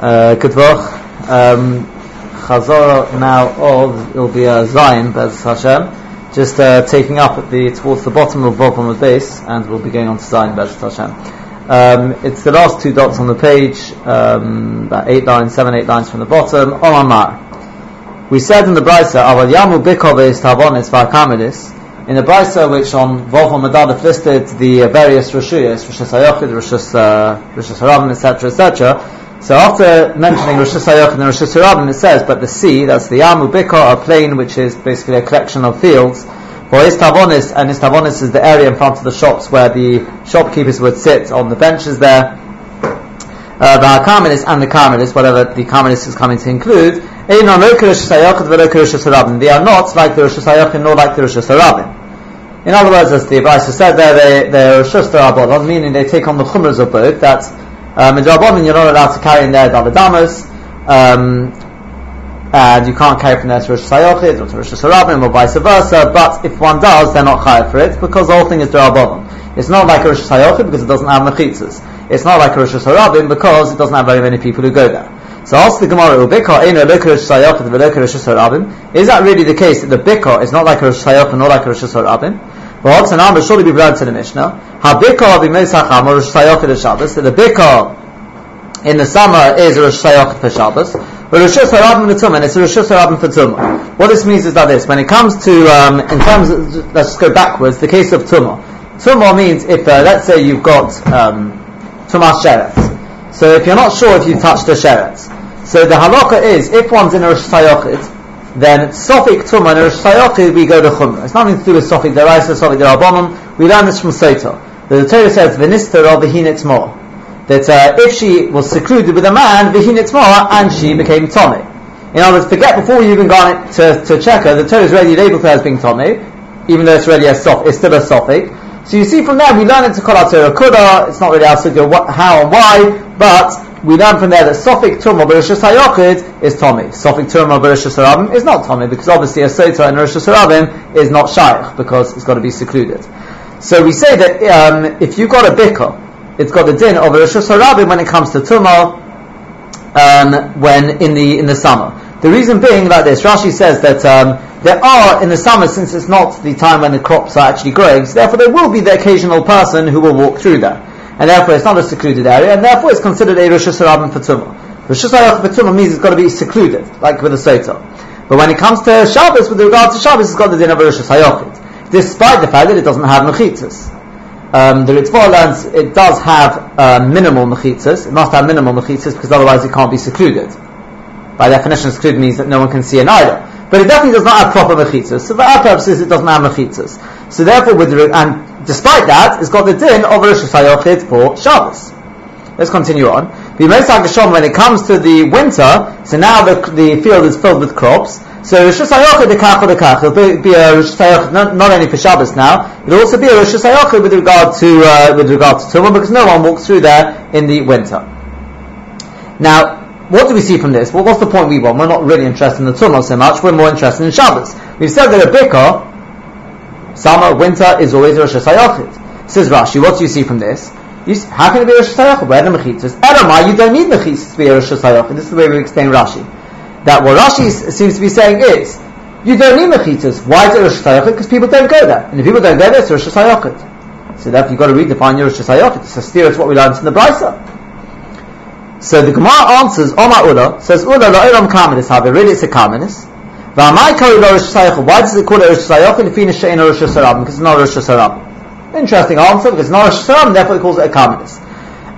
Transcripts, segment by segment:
Uh, good. Um, Chazorah now of it'll be a Zion, Bez Hashem. Just uh, taking up at the towards the bottom of bottom on the base, and we'll be going on to Zion, Bez Hashem. Um, it's the last two dots on the page, um, about eight lines, seven, eight lines from the bottom. On. We said in the Brisa, Aval Yamu Bikove Tavonis Vakamelis. In the Brisa, which on Volvo Madadif listed the various Rishuyas, Rishus Hayochid, Rishus, uh, Rishus etc., etc., so after mentioning Rosh Hashanah and Rosh Hashanah, it says, but the sea, that's the Yamu Bika, a plain which is basically a collection of fields, for Istavonis, and Istavonis is the area in front of the shops where the shopkeepers would sit on the benches there. Uh, the Karmelis and the Karmelis, whatever the Karmelis is coming to include, they are not like the Rosh Hashanah nor like the Rosh Hashanah. In other words, as the Brisa said there, they, they're Rosh Hashanah, meaning they take on the Chumras of both, that um, in you're not allowed to carry in there Daladamas, um, and you can't carry from there to Rosh Hashanah or to Rosh Hashanah or vice versa, but if one does, they're not chayav for it, because the whole thing is Rabbanon. It's not like a Rosh because it doesn't have mechitzas. It's not like a Rosh Hashanah because it doesn't have very many people who go there. So ask the Gemara, Rishus Hayochi, the Ubechor Rishus Harabin, is that really the case that the Bikah is not like a Rosh Hashanah, not like a Rosh Hashanah? Well, Tanam will surely be brought to the Mishnah. Habikah b'meisacham or Rosh Hashanah Shabbos. The Bikah in the summer is a Rosh Hashanah for Shabbos. But Rosh Hashanah for Tumah, it's Rosh Hashanah for Tumah. What this means is that this, when it comes to, um, in terms of, let's just go backwards, the case of Tumah. Tumah means if, uh, let's say you've got, um, Tumah Sheret. So if you're not sure if you've touched the Sheret. So the halacha is, if one's in a Rosh Hashanah, then Sofik Tumah and Rosh we go to Chumrah. It's nothing to do with Sofik Deraisa, Sofik Derabonim. We learn this from Sota. The Torah says, V'nister of V'hinitz More. That uh, if she was secluded with a man, V'hinitz More, and she became Tomei. In other words, forget before you even gone to, to check her, the Torah is already labeled her as being Tomei, even though it's really a sof, it's still a Sofik. So you see from there, we learn it to call out Torah Kuda, it's not really our sugya how and why, but we learn from there that Sofik Turma Bereshus Hayochid is Tommy. Sofik Turma Bereshus Harabim is not Tommy because obviously a Sota in Bereshus Harabim is not Shaykh because it's got to be secluded. So we say that um, if you've got a Bikah, it's got the din of Bereshus Harabim when it comes to Turma um, when in the in the summer. The reason being like this, Rashi says that um, there are in the summer, since it's not the time when the crops are actually growing, so therefore there will be the occasional person who will walk through there and therefore it's not a secluded area, and therefore it's considered a Rosh Hashanah for Tumah. Rosh Hashanah for Tumah means it's got to be secluded, like with a Sota. But when it comes to Shabbos, with regard to Shabbos, it's got the din of Rosh Hashanah, despite the fact that it doesn't have mechitzas. Um, the Ritva learns it does have uh, minimal mechitzas. It must have minimal mechitzas because otherwise it can't be secluded. By definition, secluded means that no one can see an idol. But it definitely does not have proper mechitzas. So for our purposes, it doesn't have mechitzas. So therefore, with the, and despite that, it's got the din of Rosh Hashanah for Shabbos. Let's continue on. When it comes to the winter, so now the, the field is filled with crops. So Rosh Hashanah the kach the kach. It'll be, be a Rosh Hashanah not, not, only for Shabbos now. It'll also be a Rosh Hashanah with regard to uh, with regard to Tumah because no one walks through there in the winter. Now, what do we see from this? Well, what's the point we want? We're not really interested in the Tumah so much. We're more interested in Shabbos. We've said that a Bikah Summer, winter is always Rosh Hashanah. Says Rashi, what do you see from this? You, see, how can it be Rosh Hashanah? Where the mechitzas? Elamai, you don't need mechitzas to be Rosh Hashanah. This is the way we explain Rashi. That what Rashi seems to be saying is, you don't need mechitzas. Why is it Rosh Hashanah? Because people don't go there. And if people don't go there, it's Rosh Hashanah. So therefore you've got to redefine your Rosh Hashanah. It's a steer to what we learned in the Brisa. So the Gemara answers, Omar Ula, says, Ula la'olam kamenis have really it's a kamenis. Why does it call it Rosh if it's not Rosh Hashanah? Because it's not Rosh Hashanah. Interesting answer, because it's not Rosh Hashanah, therefore it calls it a Karmelis.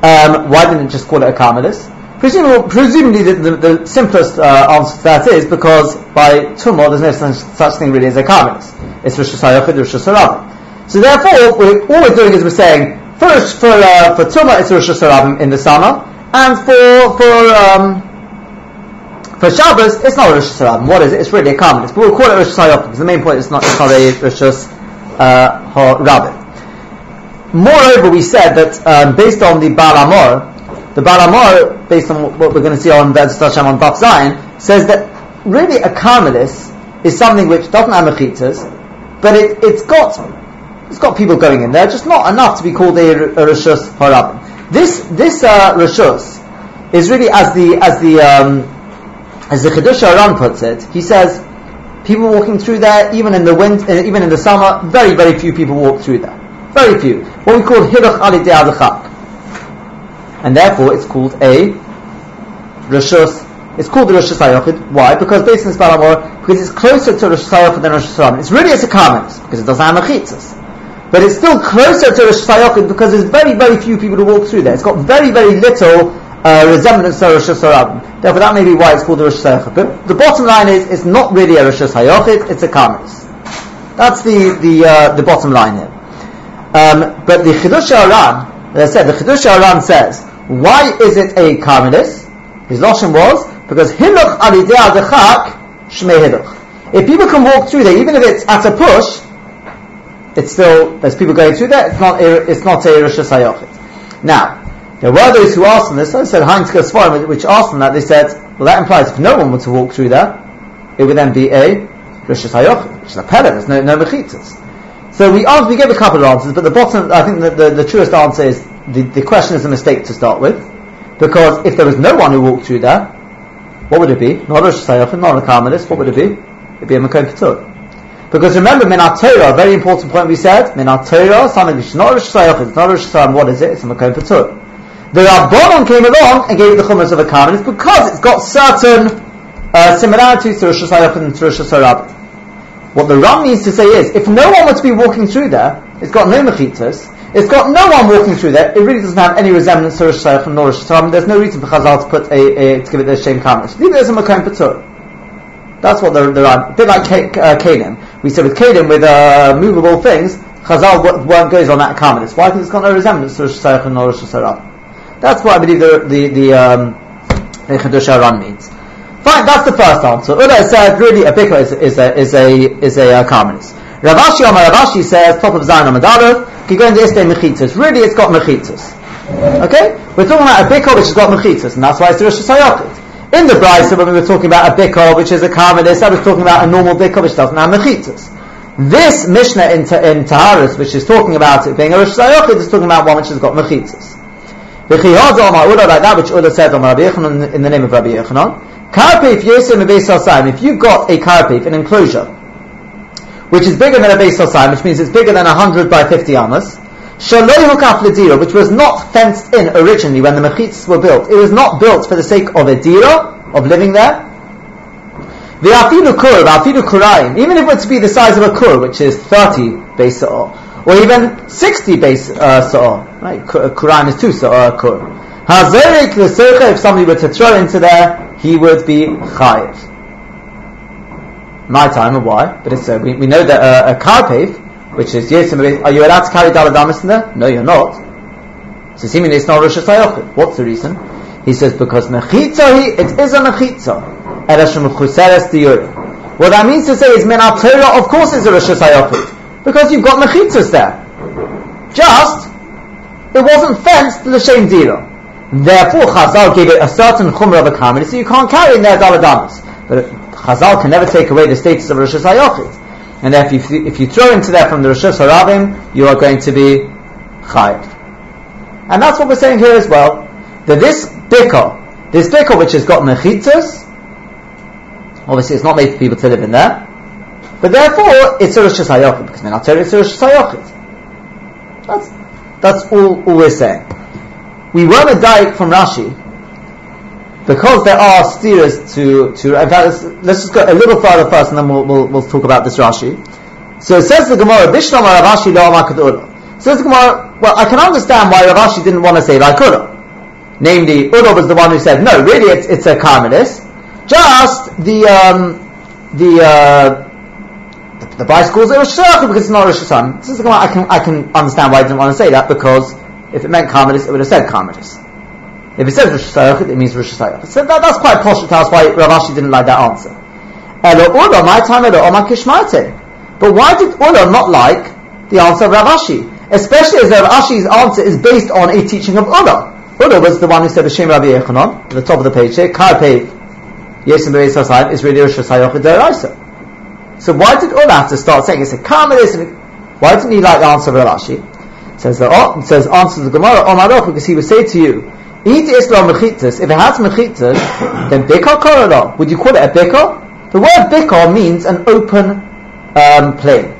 Um, why didn't it just call it a Karmelis? Presumably, presumably the, the, the simplest uh, answer to that is because by Tumah there's no such, thing really as a Karmelis. It's Rosh and Rosh Hashanah. So therefore, we're, all we're doing is we're saying, first for, uh, for Tumah it's Rosh Hashanah in the summer, and for, for, um, for Shabbos, it's not a Rosh Hashanah. What is it? It's really a Karmelis. But we'll call it Rosh Hashanah because the main point is not, it's not a Rosh. Moreover, we said that um, based on the Baal HaMaor, the Baal HaMaor, based on what we're going to see on Bez Hashem on Daf Zion, says that really a Karmelis is something which doesn't have mechitas, but it, has got it's got people going in there, just not enough to be called a, a Rishus Harabim. This this uh, Rishus is really as the as the um, as the Chiddush Aran puts it. He says people walking through there, even in the wind, uh, even in the summer, very very few people walk through there. Very few. What we call Hiruch Ali De'adachak. And therefore it's called a Rishus it's called the Rosh Hashanah. Why? Because based on this Baal HaMaor, because it's closer to Rosh Hashanah than Rosh Hashanah. It's really a Sakamis, because it doesn't have Mechitzas. But it's still closer to Rosh Hashanah because there's very, very few people to walk through there. It's got very, very little uh, resemblance to Rosh Hashanah. Therefore, that may be why it's called the Rosh Hashanah. The bottom line is, it's not really a Rosh Hashanah, it's a Kamis. That's the, the, uh, the bottom line here. Um, but the Chidush Aran, as I said, the Chidush Aran says, why is it a Karmelis? His Lashon was, because Hiluch alidei adechak shmei Hiluch. If people can walk through there, even if it's at a push, it's still, there's people going through there, it's not it's not a Rosh Hashanah. Now, there were those who asked them this, I said Heinz Kasfarim, which asked them that, they said, well that implies if no one were to walk through there, it would then be a Rosh Hashanah, which is a Pele, there's no, no Mechitas. So we asked, we gave a couple of answers, but the bottom, I think the, the, the truest answer is, the, the question is a mistake to start with, because if there was no one who walked through there, what would it be? Not a Rosh Hashanah, not a Karmelis. What would it be? It'd be a Makom Ketur. Because remember, Minat Torah, a very important point we said, Minat Torah, something which is not Rosh Hashanah, it's not Rosh Hashanah, what is it? It's a Makom Ketur. The Rabbanon came along and gave the Chumash of a Karmelis because it's got certain uh, similarities to Rosh Hashanah and to Rosh Hashanah. What the Ram means to say is, if no one were to be walking through there, it's got no mechitas, it's got no one walking through there. It really doesn't have any resemblance to Rosh Hashanah nor Rosh Hashanah. There's no reason for Chazal to put a, a to give it the same. Leave it as a Makom Patur. That's what they're, they're. A bit like uh, We said with Kalim, with uh, movable things, Chazal won't goes on that kamesh. Why? Because it's got no resemblance to Rosh Hashanah nor Rosh Hashanah. That's what I believe the the the, um, means. Fine, that's the first answer. Ula said really a bikra is, is a is a is a uh, Ravashi Omar Ravashi says top of Zion Amadalev Kigon Este Mechitzas. Really, it's got Mechitzas. Okay, we're talking about a bikol which has got Mechitzas, and that's why it's Rosh Hashanah. In the Brisa, when we were talking about a bikol which is a karmelis, I was talking about a normal bikol which doesn't have Mechitzas. This Mishnah in, in Taharis, which is talking about it being a Rosh is talking about one which has got Mechitzas. Like that which Uda said on Rabbi Yechanan in the name of Rabbi Yechanan. Karpif Yosem If you've got a karpif, an enclosure, which is bigger than a base sign, which means it's bigger than 100 by 50 amas. which was not fenced in originally when the mechitzas were built. It was not built for the sake of a dira, of living there. The afidu kur, the afidu kurayim, even if it were to be the size of a kur, which is 30 base or even 60 base uh, right? Kurayim is 2 sa'or kur. Hazerik if somebody were to throw into there, he would be chayiv my time and why, but it's, uh, we, we know that uh, a car pave, which is Yesim, are you allowed to carry Daladamas in there? No, you're not. So seemingly it's not Rosh. What's the reason? He says, because Mechitza, it is a Mechitza. Erashim Chuseres Diyuri. What that means to say is, Men Torah, of course it's a Rosh. Because you've got Mechitzas there. Just, it wasn't fenced same Dira. Therefore, Chazal gave it a certain Chumrah of a Kamil, so you can't carry in there Daladamas. But Chazal can never take away the status of Rosh Hashanah. And if you, if you throw into that from the Rosh Hashanah, you are going to be chayiv. And that's what we're saying here as well. That this bikah, this bikah which has got mechitzas, obviously it's not made for people to live in there, but therefore it's a Rosh Hashanah because you it's a Rosh Hashanah. That's, that's all, all we're saying. We were a dike from Rashi because there are steers to to. In fact, let's, let's, just go a little further first, and then we'll, we'll, we'll talk about this Rashi. So it says the Gemara, Bishnam Ravashi lo Amakad Says the Gemara, well, I can understand why Ravashi didn't want to say like Ula. Namely, Ula was the one who said, no, really, it's, it's a Carmelis. Just the um, the uh, the, the it are a because it's not Rosh Hashanah. The Gemara, I can I can understand why I didn't want to say that because if it meant Carmelis, it would have said Carmelis. If it says Rosh Hashanah, it means Rosh Hashanah. So that, that's quite posh to tell us why Ravashi didn't like that answer. My time. But why did Ula not like the answer of Ravashi? Especially as Ravashi's answer is based on a teaching of Ula. Ula was the one who said Hashem Rabbi Yechanon, at the top of the page here, Karpe Yesim Hasayim is really Rosh Hashanah Deraisa. So why did Ula have to start saying it's a Karmelis? Why didn't he like the answer of Ravashi? Says the oh, says answers the Gemara Omaroch because he would say to you, Eat Islam mechitas. If it has mechitas, then bikar korala. Would you call it a bikar? The word bikar means an open um, plain.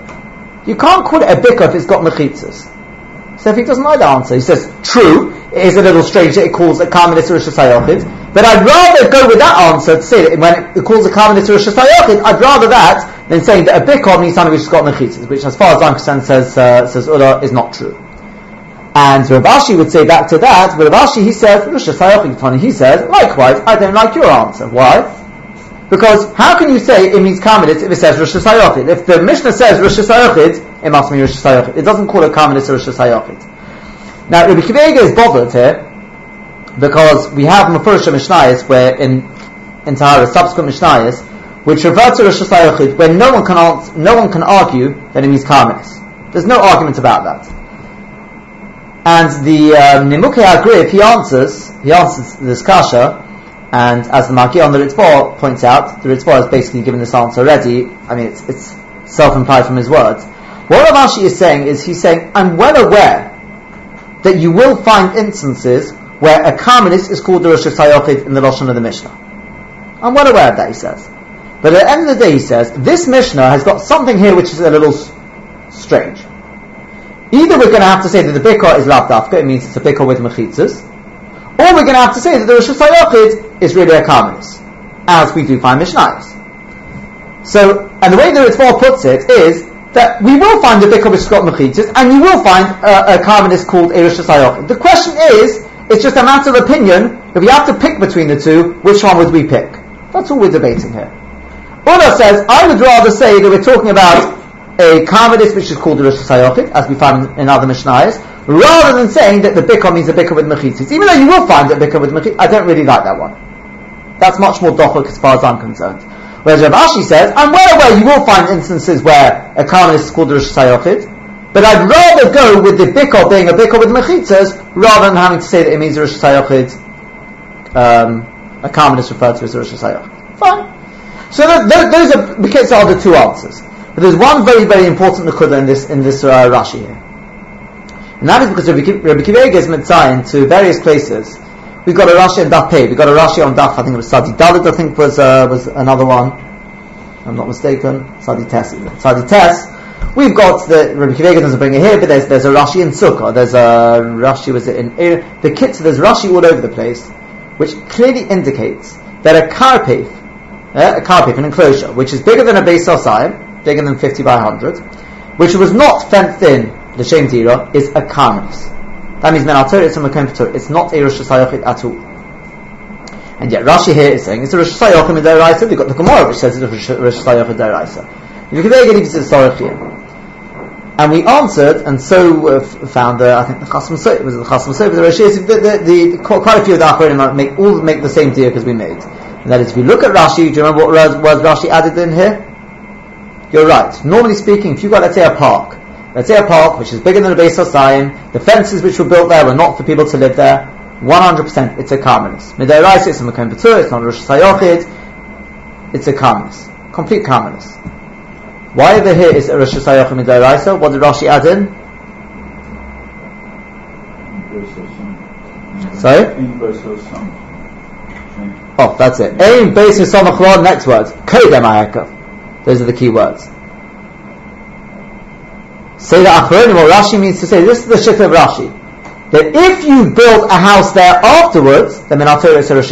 You can't call it a bikar if it's got mechitas. So if he doesn't like the answer, he says, true, it is a little strange that it calls a karmelis Rosh but I'd rather go with that answer to say that when it calls a karmelis Rosh I'd rather that than saying that a means something which has got mechitas, which as far as I'm concerned says, uh, says Ula is not true. And Rabashi would say back to that, Rabashi he says, Rosh he says, likewise, I don't like your answer. Why? Because how can you say it means Karmelis if it says Rosh Hashanah? If the Mishnah says Rosh Hashanah, it must mean Rosh Hashanah. It doesn't call it Karmelis or Rosh Hashanah. Now, Rabbi Kiva is bothered here because we have Mefurish Mishnayos where in in Tahara subsequent Mishnayos which refer to Rosh Hashanah where no one can answer, no one can argue that it means Karmelis. There's no argument about that. And the um, Nimukei he answers, he answers this kasha, and as the Maki on the Ritva points out, the Ritva has basically given this answer already. I mean, it's, it's self-implied from his words. What Ravashi is saying is, he's saying, I'm well aware that you will find instances where a Karmelis is called the Rosh Hashanah in the Lashon of the Mishnah. I'm well aware of that, he says. But at the end of the day, he says, this Mishnah has got something here which is a little strange. Either we're going to have to say that the Bikar is Lavdafka, it means it's a Bikar with Mechitzas, or we're going to have to say is that the Rosh Hashanah is really a Karmelis, as we do find Mishnayos. So, and the way the Ritva puts it is that we will find a Bikar with Scott Mechitzas, and you will find a, a Karmelis called a Rosh Hashanah. The question is, it's just a matter of opinion, if we have to pick between the two, which one would we pick? That's all we're debating here. Ula says, I would rather say that we're talking about a Karmelis which is called the Rosh Hashanah, as we find in other Mishnayos, rather than saying that the bikkur means a bikkur with mechitzis. Even though you will find a bikkur with mechitzis, I don't really like that one. That's much more dochuk as far as I'm concerned. Whereas Rav Ashi says, I'm well aware you will find instances where a karmelis is called Rosh but I'd rather go with the bikkur being a bikkur with mechitzas rather than having to say that it means a Rosh um, a karmelis referred to as a Rosh Fine. So th- those are, because are the two answers. But there's one very, very important nekuda in this, in this uh, Rashi here. And that is because Rabbi Kiva gives Mitzayin to various places. We've got a Rashi on Daf Pei. We've got a Rashi on Daf, I think it was Sadi Dalit, I think was, uh, was another one. I'm not mistaken. Sadi Tes. Sadi Tes. We've got the, Rabbi Kiva doesn't bring it here, but there's, there's a Rashi in Sukkah. There's a Rashi, was it in, the kit, so there's Rashi all over the place, which clearly indicates that a karpef, uh, a karpef, an enclosure, which is bigger than a base Osayim, bigger than 50 by 100, which was not fenced in the Shem Dira is a karmelis. That means Menator it's a Makom It's not a Rosh Hashanah at all. And yet Rashi here is saying it's a Rosh Hashanah in Deraisa. We've got the Gemara which says it's a Rosh Hashanah in Deraisa. You can very get into the. And we answered, and so found, uh, I think the Chasam Sof, was the Chasam Sof, the Rashi, the, the, the, quite a few of the Achronim make, all make the same deal because we made. And that is, if you look at Rashi, do you remember what words Rashi added in here? You're right. Normally speaking, if you've got, let's say, a park, Let's a park which is bigger than base of Zion, the fences which were built there were not for people to live there, 100% it's a Karmelis. Midai it's a Mekom Petur, it's not a Rosh Hashanah, it's a Karmelis. Complete Karmelis. Why over here is a Rosh Hashanah Midai Raisa? What did Rashi add in? Sorry? Oh, that's it. Aim basis on next words. Kodem Those are the key words. Say the Achronim, what Rashi means to say, this is the shift of Rashi, that if you build a house there afterwards, then Minator is a Rosh.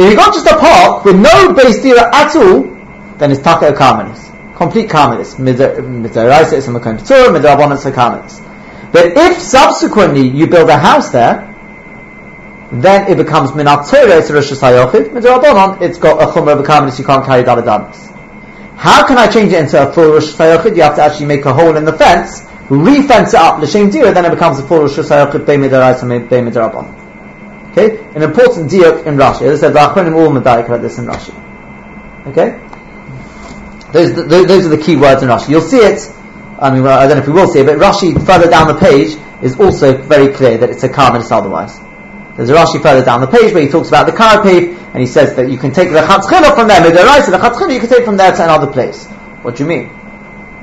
If you got just a park with no base dira at all, then it's Taka Karmelis. Complete Karmelis. Midaraisa is a Makom Midarabon is a Karmelis. But if subsequently you build a house there, then it becomes Minat Torah, it's a Rosh Hashanah, Midarabon, it's got a Chumrah of a Karmelis, you can't carry Daladanis. How can I change it into a full Rosh? You have to actually make a hole in the fence, re-fence it up, l'shem dira, then it becomes a full Rosh Hashanah, Bey Midarabon. Okay? An important diuk in Rashi. As I the Achronim all medayik about this in Rashi. Okay? Those, those, those are the key words in Rashi. You'll see it, I mean, well, I don't know if we will see it, but Rashi further down the page is also very clear that it's a karmelis otherwise. There's a Rashi further down the page where he talks about the karpif, and he says that you can take the chatzchila from there, midaraisa, the chatzchila you can take from there to another place. What do you mean?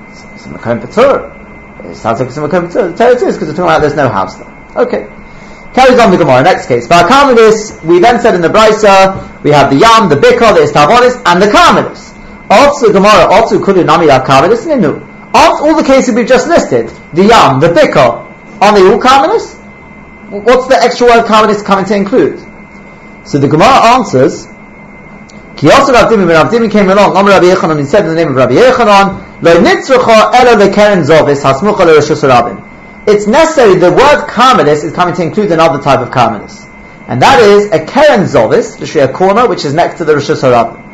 It's, a Makom. It sounds like it's a Makom Teretz because we're talking about there's no house there. Okay. Carries on the Gemara. Next case. this, we then said in the Brisa, we have the Yam, the Bikar, the Istavonis, and the Karmelis. Also Gemara, also Kudu Nami Karmelis Ninu. Of all the cases we've just listed, the Yam, the Bikar, are they all Karmelis? What's the extra word Karmelis coming to include? So the Gemara answers, Ki also Rav Dimi, when Rav Dimi came along, Amr Rabbi Yechanan, he said in the name of Rabbi Yechanan, Lo nitzrucha ela lekeren zovis hasmucha l'rishus rabin. It's necessary, the word karmelis is coming to include another type of karmelis. And that is a keren zovis, literally a corner, which is next to the rishus rabin.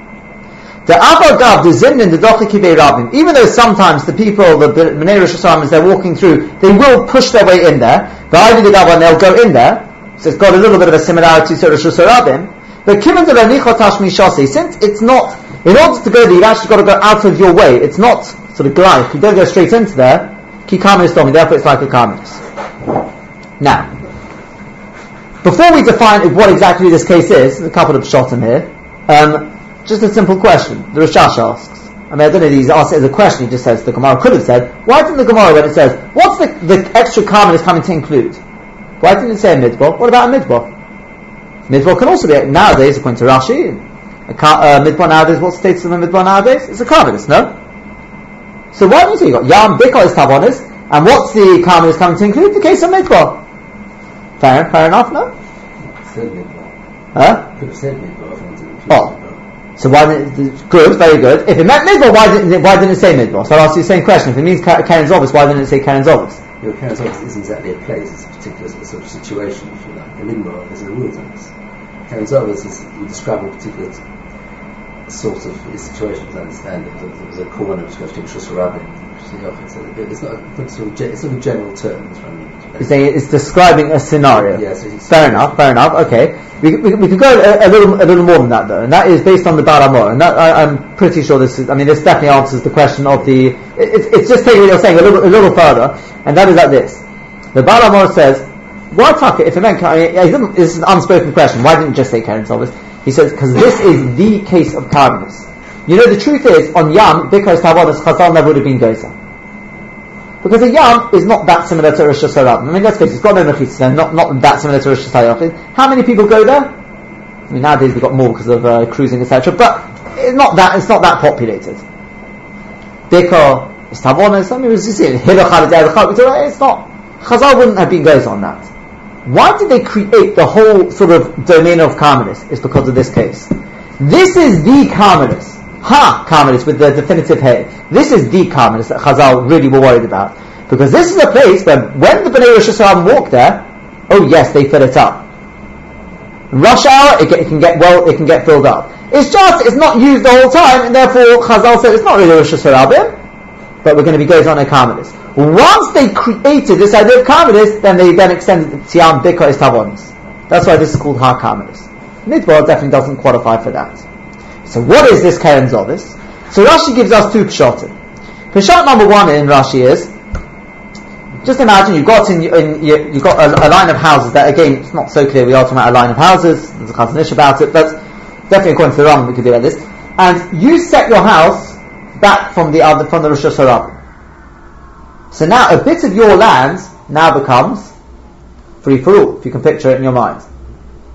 The Avagav, the Zimnin, the Dochikibei Rabim, even though sometimes the people, the Bnei Rosh as they're walking through, they will push their way in there, the Ivy the Gavan, they'll go in there, so it's got a little bit of a similarity to Rosh Hashanah but Kivan de Renichotash Mishasi, since it's not, in order to go there, you've actually got to go out of your way. It's not sort of gleich. You don't go straight into there. Ki Karmelis Domi, therefore it's like a Karmelis. Now, before we define what exactly this case is, a couple of shots in here, um, just a simple question. The Rashash asks. I mean, I don't know if he's asked it as a question, he just says, the Gemara could have said, why didn't the Gemara, when it says, what's the, the extra is coming to include? Why didn't it say a midbar? What about a midbar? Midbar can also be, nowadays, according to Rashi, a uh, midbar nowadays, what states of a midbar nowadays? It's a carbonis, no? So why don't you say you got Yam, Bikar is carbonis, and what's the carbonis coming to include? The case of midbar. Fair, fair enough, no? Huh? Could have said midbar. Oh. So why didn't good, very good. If it meant midbar, why didn't it, why didn't it say midbar? So I'll ask you the same question. If it means Keren Zovis, why didn't it say Keren Zovis? Your Keren Zovis isn't exactly a place; it's a particular sort of situation, if you like. A midbar is a wilderness. Karen's is you describe a particular sort of situation, as I understand it. There's a corner which goes to It's not, a, sort it's not a general term. Saying it's describing a scenario. Yes. fair enough. Fair enough. Okay. We, we, we could go a, a, little a little more than that though, and that is based on the Baal HaMaor, and that, I, am pretty sure this is. I mean, this definitely answers the question of the. It, it's, it's just taking what you're saying a little a little further, and that is like this. The Baal HaMaor says why Taka, if a man can, this is an unspoken question, why didn't you just say Keren Zovis? He says, because this is the case of Karmelis. You know, the truth is, on Yam, because Tavadas Chazal never would have been Goza. Because a Yam is not that similar to Rosh Hashanah. I mean, let's face it, it's got no Mechitza, not, not that similar to Rosh Hashanah. How many people go there? I mean, nowadays we've got more because of uh, cruising, etc. But it's not that, it's not that populated. Bikar, it's I mean, it's just, it's not, Chazal wouldn't have been Goza on that. Why did they create the whole sort of domain of Carmelis? It's because of this case. This is the Carmelis. Ha Carmelis with the definitive hey. This is the Carmelis that Chazal really were worried about. Because this is a place where when the Bnei Rosh Hashanah walk there, oh yes, they fill it up. rush hour, it, it, can get well, it can get filled up. It's just, it's not used the whole time, and therefore Chazal said it's not really Rosh Hashanah, but we're going to be going on a Carmelis. Once they created this idea of Karmelis, then they then extended the Tiam Bika is Tavonis. That's why this is called Ha Karmelis. Midbar definitely doesn't qualify for that. So what is this Keren Zovis? So Rashi gives us two Pshatim. Pshat number one in Rashi is, just imagine you've got in, in you, you've got a, a, line of houses that again it's not so clear we are talking about a line of houses. There's a Chazon Ish about it, but definitely according to the Ram we could do like this. And you set your house back from the other from the Rosh Hashanah. So now a bit of your land now becomes free for all, if you can picture it in your mind.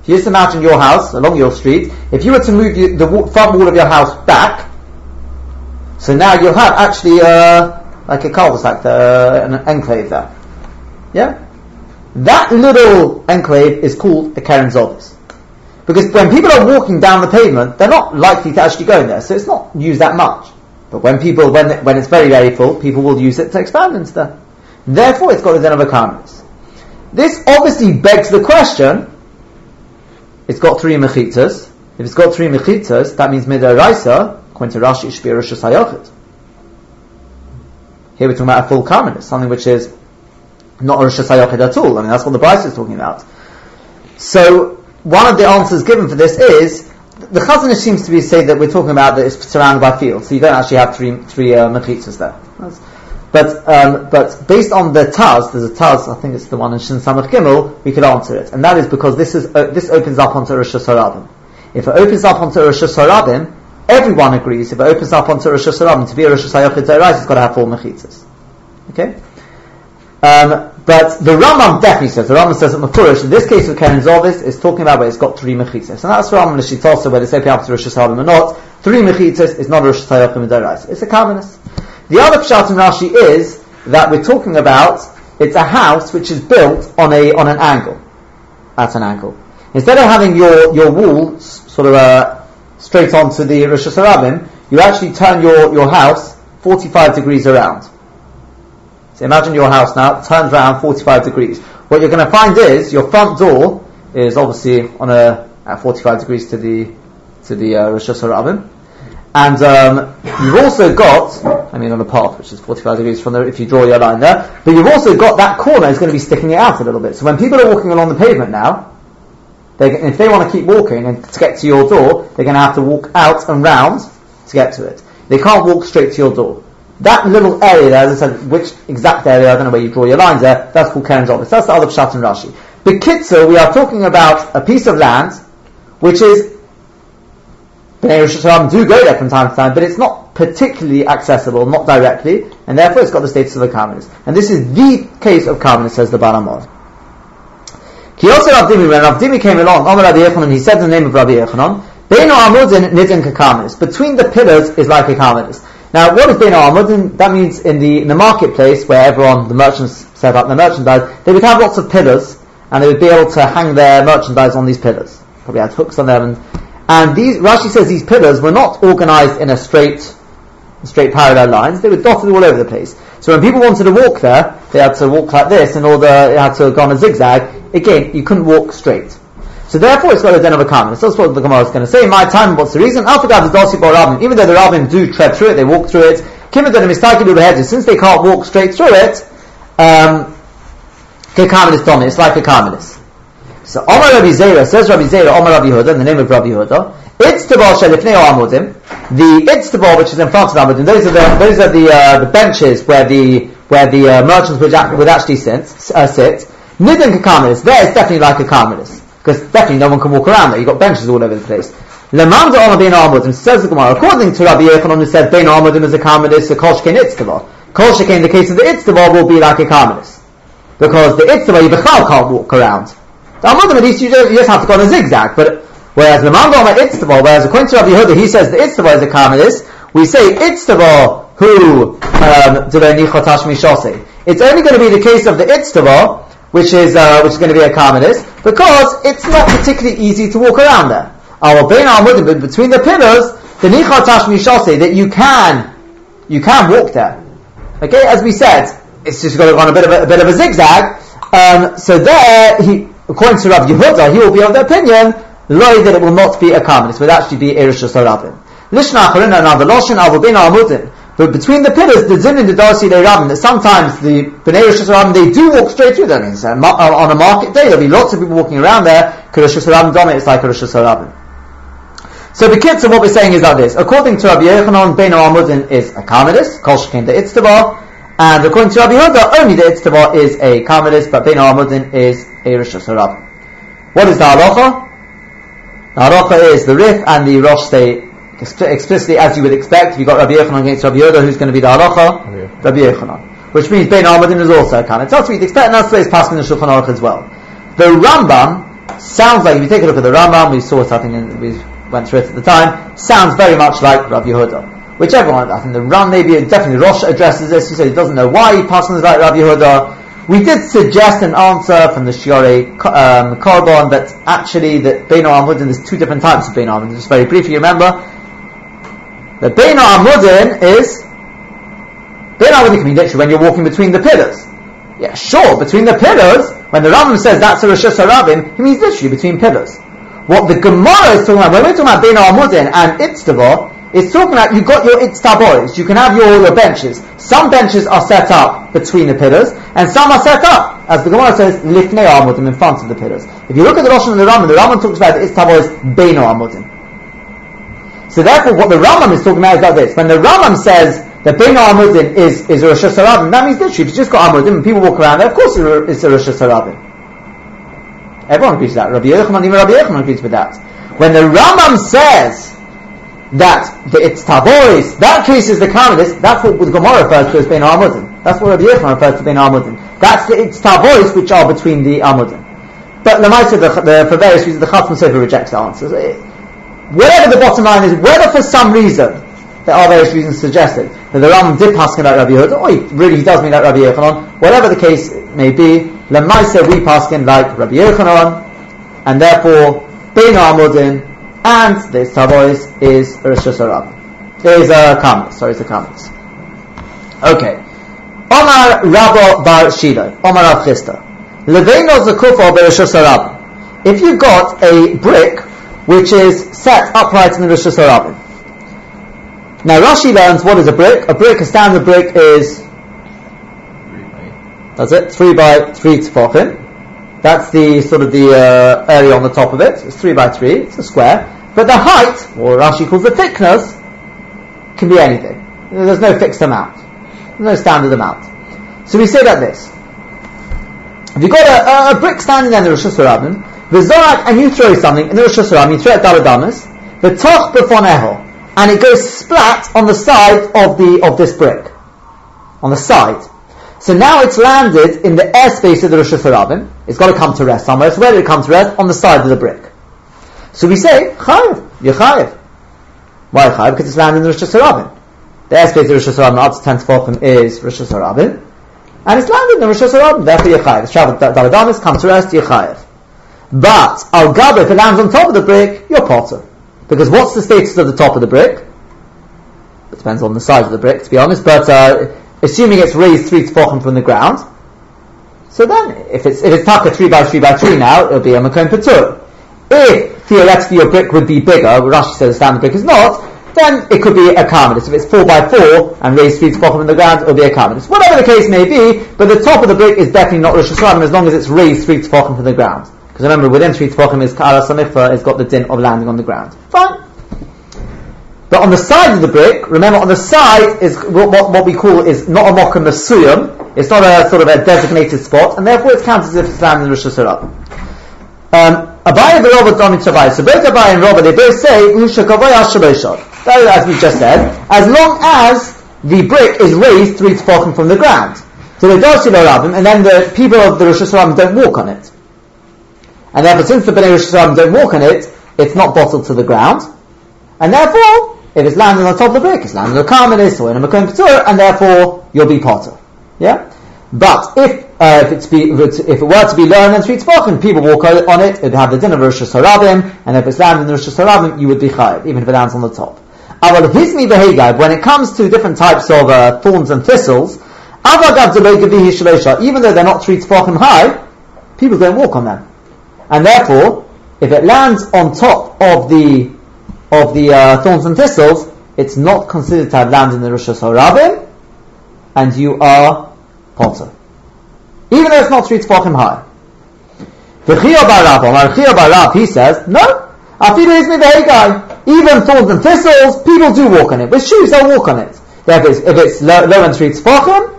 If you just imagine your house along your street, if you were to move the, the front wall of your house back, so now you'll have actually uh, like a cul-de-sac, uh, an enclave there. Yeah? That little enclave is called a Keren Zovis. Because when people are walking down the pavement, they're not likely to actually go in there, so it's not used that much. But when people, when, when it's very, very full, people will use it to expand into that. Therefore, it's got a din of a This obviously begs the question, it's got three mechitzas. If it's got three mechitzas, that means midaraisa, according to Rashi. Here we're talking about a full karmelis, something which is not a Hashanah at all. I mean, that's what the Bryce is talking about. So, one of the answers given for this is the Chazon Ish seems to be saying that we're talking about that it's surrounded by fields, so you don't actually have three three uh, mechitzas there. But um, but based on the Taz, there's a Taz, I think it's the one in Shin Samach Gimel, we could answer it, and that is because this is uh, this opens up onto Rosh Hashanah. If it opens up onto Rosh Hashanah, everyone agrees. If it opens up onto Rosh Hashanah to be a Rosh Hashanah, it's got to have four mechitzas. Okay. Um, but the Rambam definitely says, the Rambam says that Mefurish, in this case of Keren Zovis, is talking about where it's got three mechitzas. And that's Rambam Lishitzosa, where they say Piyam to Rosh Hashanah or not. Three mechitzas is not a Rosh Hashanah It's a Kalmanis. The other Pshat in Rashi is that we're talking about, it's a house which is built on a, on an angle. At an angle. Instead of having your, your wall sort of uh, straight onto the Rosh Hashanah, you actually turn your, your house 45 degrees around. So imagine your house now turns around 45 degrees. What you're going to find is your front door is obviously on a at 45 degrees to the to the uh, Rosh Hashanah, and um, you've also got, I mean, on a path which is 45 degrees from there, if you draw your line there, but you've also got that corner is going to be sticking it out a little bit. So when people are walking along the pavement now, if they want to keep walking and to get to your door, they're going to have to walk out and round to get to it. They can't walk straight to your door. That little area there, as I said, which exact area, I don't know where you draw your lines there, that's called Keren Zovis. That's the other Pshat and Rashi. Bekitzer, we are talking about a piece of land, which is, Bnei Rosh do go there from time to time, but it's not particularly accessible, not directly, and therefore it's got the status of a Karmelis. And this is the case of Karmelis, says the Baal HaMaor. Kiyosef Avdimi, when Avdimi came along, Omer Rabbi Yechanan, he said the name of Rabbi Yechanan, Beino Amudin Nidin Kakamelis. Between the pillars is like a. Now, what is Bein Amud? That means in the in the marketplace where everyone, the merchants set up their merchandise, they would have lots of pillars, and they would be able to hang their merchandise on these pillars. Probably had hooks on them, and, and these Rashi says these pillars were not organised in a straight straight parallel lines; they were dotted all over the place. So when people wanted to walk there, they had to walk like this in order, they had to go on a zigzag. Again, you couldn't walk straight. So therefore, it's got a den of a kamen. That's what the Gemara is going to say. My time, what's the reason? Even though the rabbin do tread through it, they walk through it. Since they can't walk straight through it, um. It's like a kamenis. So Omar Rabbi Zera says Rabbi Zera Omar Rabbi Huda in the name of Rabbi Huda. It's the ball shelifnei amudim. The ball which is in front of the amudim. Those are the those are the uh, the benches where the where the uh, merchants would, would actually sit. Uh, sit. Nidin kakamis. There it's definitely like a kamenis because definitely no one can walk around there. You've got benches all over the place. Lemanda Omar Bein Armudim says the Gemara, according to Rabbi Yechanan who said Bein Armudim is a Karmelis, a Kolshkein Itztava. Kolshkein, in the case of the Itztava, will be like a Karmelis. Because the Itztava, you can't walk around. The Armudim, at least you just, have to go on a zigzag, but whereas the Lemanda Omar Itztava, whereas according to Rabbi Yehuda, he says the Itztava is a Karmelis, we say Itztava who um, It's only going to be the case of the Itztava which is uh, which is going to be a Karmelis, because it's not particularly easy to walk around there. Our Amudim between the pillars, the Nicha Tashmi shall that you can you can walk there. Okay, as we said, it's just going to go on a bit of a, a bit of a zigzag. Um, so there, he, according to Rabbi Yehuda, he will be of the opinion, loy that it will not be a Karmelis, it will actually be Erish Sarabim. Lishna Acharin and Avaloshin Avobin Amudin. But between the pillars, the Zin and the Darcy they Rabbin, that sometimes the Bnei Rosh Hashanah, they do walk straight through them. So uh, on a market day, there'll be lots of people walking around there, Rosh Hashanah dominates like Rosh Hashanah. So the kids of what we're saying is like this. According to Rabbi Yechanan, Bein Amudin is a Karmelis, Kol Shekin the Itztavar, and according to Rabbi Yehuda, only the Itztavar is a Karmelis, but Bein Amudin is a Rosh Hashanah. What is the halacha? The halacha is the Rif and the Rosh stay explicitly as you would expect. If you've got Rabbi Yechanan against Rabbi Yehuda, who's going to be the halacha? Rabbi Yechanan. Which means Ben Ahmadin is also a canon. It's also expect, and that's the way it's passed in the Shulchan Aruch as well. The Rambam sounds like, if you take a look at the Rambam, we saw something, in, we went through it at the time, sounds very much like Rabbi Yehuda. Which everyone, I think the Ram, maybe, definitely Rosh addresses this, he said he doesn't know why he passes like Rabbi Yehuda. We did suggest an answer from the Shiore um, Korban that actually that Bein Amudin, there's two different types of Bein Amudin. Just very briefly, remember, the Bein Amudin is Bein Amudin can be literally when you're walking between the pillars. Yeah, sure, between the pillars, when the Rambam says that's a Rosh Hashanah, he means literally between pillars. What the Gemara is talking about, when we're talking about Bein Amudin and Itztava, it's talking about you've got your Itztabois, you can have your, your benches. Some benches are set up between the pillars, and some are set up, as the Gemara says, Lifnei Amudim, in front of the pillars. If you look at the Rosh and the Rambam, the Rambam talks about the Itztabois Bein Amudim. So therefore, what the Rambam is talking about is like this. When the Rambam says that Bein Amudin is, is a Rosh Hashanah, that means literally, if you just got Amudim and people walk around there, of course it's a Rosh Hashanah. Everyone agrees with that. Rabbi Yochanan, even Rabbi Yochanan agrees with that. When the Rambam says that the, it's Tabois, that case is the Karmelis, that's what the Gemara refers to as Bein Amudin. That's what Rabbi Yechon refers to being Amudin. That's the, it's Tavois which are between the Amudin. But Lamaisa, the, the, for various reasons, the Chasam Sofer rejects the answers. Eh, whatever the bottom line is, whether for some reason, there are various reasons suggested, that the Rambam did pass in like Rabbi Yehuda, or he really he does mean like Rabbi Yochanan, whatever the case may be, Lamaisa we pass in like Rabbi Yochanan, and therefore, Bein Amudin, and the Tavois is Rosh Hashanah. Is a comment, sorry, it's a comment. Okay. Omar Rabo Bar Shila, Omar Rav Chisda. Leveino Zakufo Bereshus If you've got a brick which is set upright in the Rosh Now Rashi learns what is a brick. A brick, a standard brick is that's it, three by three tefachim. That's the sort of the uh, area on the top of it. It's three by three. It's a square. But the height, or Rashi calls the thickness, can be anything. There's no fixed amount. No standard amount. So we say like this. If you've got a, a, brick standing there in the Rosh Hashanah, the Zorak, and you throw something in the Rosh Hashanah, you throw it Daladamas, the Toch Befoneho, and it goes splat on the side of the of this brick. On the side. So now it's landed in the airspace of the Rosh Hashanah. It's got to come to rest somewhere. So where did it come to rest? On the side of the brick. So we say, Chayiv, you're Chayiv. Why Chayiv? Because it's landed in the Rosh Hashanah. The airspace of Rosh Hashanah up to 10 Tefachim is Rosh Hashanah and it's landed in the Rosh Hashanah, therefore Yechayev. It's traveled Daladamis, comes to rest, Yechayev. But, Al Gabe, if it lands on top of the brick, you're potter. Because what's the status of the top of the brick? It depends on the size of the brick, to be honest, but uh, assuming it's raised three tefachim from the ground, so then, if it's if it's taka three by three by three now, it'll be a makom patur. If theoretically your brick would be bigger, Rashi says the standard brick is not, then it could be a karmelis. If it's four by four and raised three tefachim in the ground, it'll be a karmelis. Whatever the case may be, but the top of the brick is definitely not Rosh Hashanah as long as it's raised three tefachim from the ground. Because remember, within three tefachim is ka'ara samichva, has got the din of landing on the ground. Fine. But on the side of the brick, remember on the side is what, what, what we call is not a mocha masuyam, it's not a sort of a designated spot, and therefore it's counted as if it's landing in Rosh Hashanah. Um, Abai and Rabba Domi Tavai. So both Abai and Rabba, they both say, Usha Kavai as we just said, as long as the brick is raised three tefachim from the ground. So they do see Rabim, and then the people of the Rosh Hashanah don't walk on it. And therefore, since the Bnei Rosh Hashanah don't walk on it, it's not bottled to the ground. And therefore, if it's landing on top of the brick, it's landing on a carmelis or in a makom and therefore you'll be potter. Yeah? But if uh, if, it's be, if, it's, if, it were to be learned in three tefachim, people walk on it, it'd have the din of Rosh Hashanah, and if it's landed in Rosh Hashanah, you would be chayiv, even if it lands on the top. Aval hizmi behegad, when it comes to different types of uh, thorns and thistles, even though they're not three tefachim high, people don't walk on them. And therefore, if it lands on top of the of the uh, thorns and thistles, it's not considered to have landed in the Rosh Hashanah, and you are potter. Even though it's not three tefachim high. The Chiyah Barab, he says, no, Afidu is me the even thorns and thistles, people do walk on it. With shoes, they'll walk on it. If it's, if it's low, low and three tzfachim,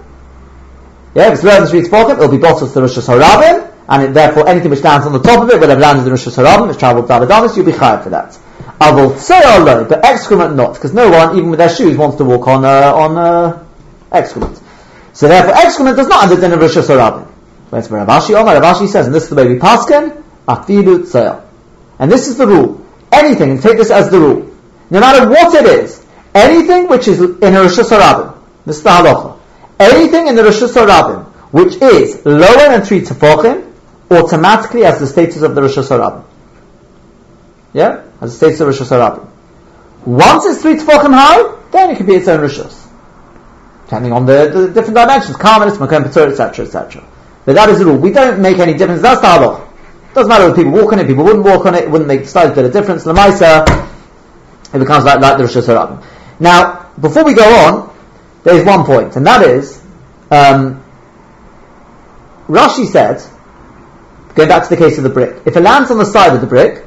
yeah, if it's low and three tzfachim, it'll be bottled to Rosh Hashanah, and it, therefore anything which lands on the top of it will have landed in Rosh Hashanah, it's travelled to Abadonis, you'll be chayav for that. Avol low, but excrement not, because no one, even with their shoes, wants to walk on uh, on uh, excrement. So therefore, excrement does not under din of Rosh Hashanah. Whereas Rav Ashi Omar, Rav Ashi says, and this is the way we paskin, afilu tzayel. And this is the rule anything, and take this as the rule, no matter what it is, anything which is in Rosh Hashanah, this is the halacha, anything in the Rosh Hashanah which is lower than three tefachim, automatically has the status of the Rosh Hashanah. Yeah? Has the status of Rosh Hashanah. Once it's three tefachim high, then it can be its own Rosh Depending on the, the different dimensions, Karmelis, Makom Patur, etc., etc. But that is the rule. We don't make any difference. That's the halacha. Doesn't matter if people walk on it, people wouldn't walk on it, it wouldn't make the slightest bit of difference. Lamaisa, it becomes like, like the Rosh Hashanah. Now, before we go on, there's one point, and that is, um, Rashi said, going back to the case of the brick, if it lands on the side of the brick,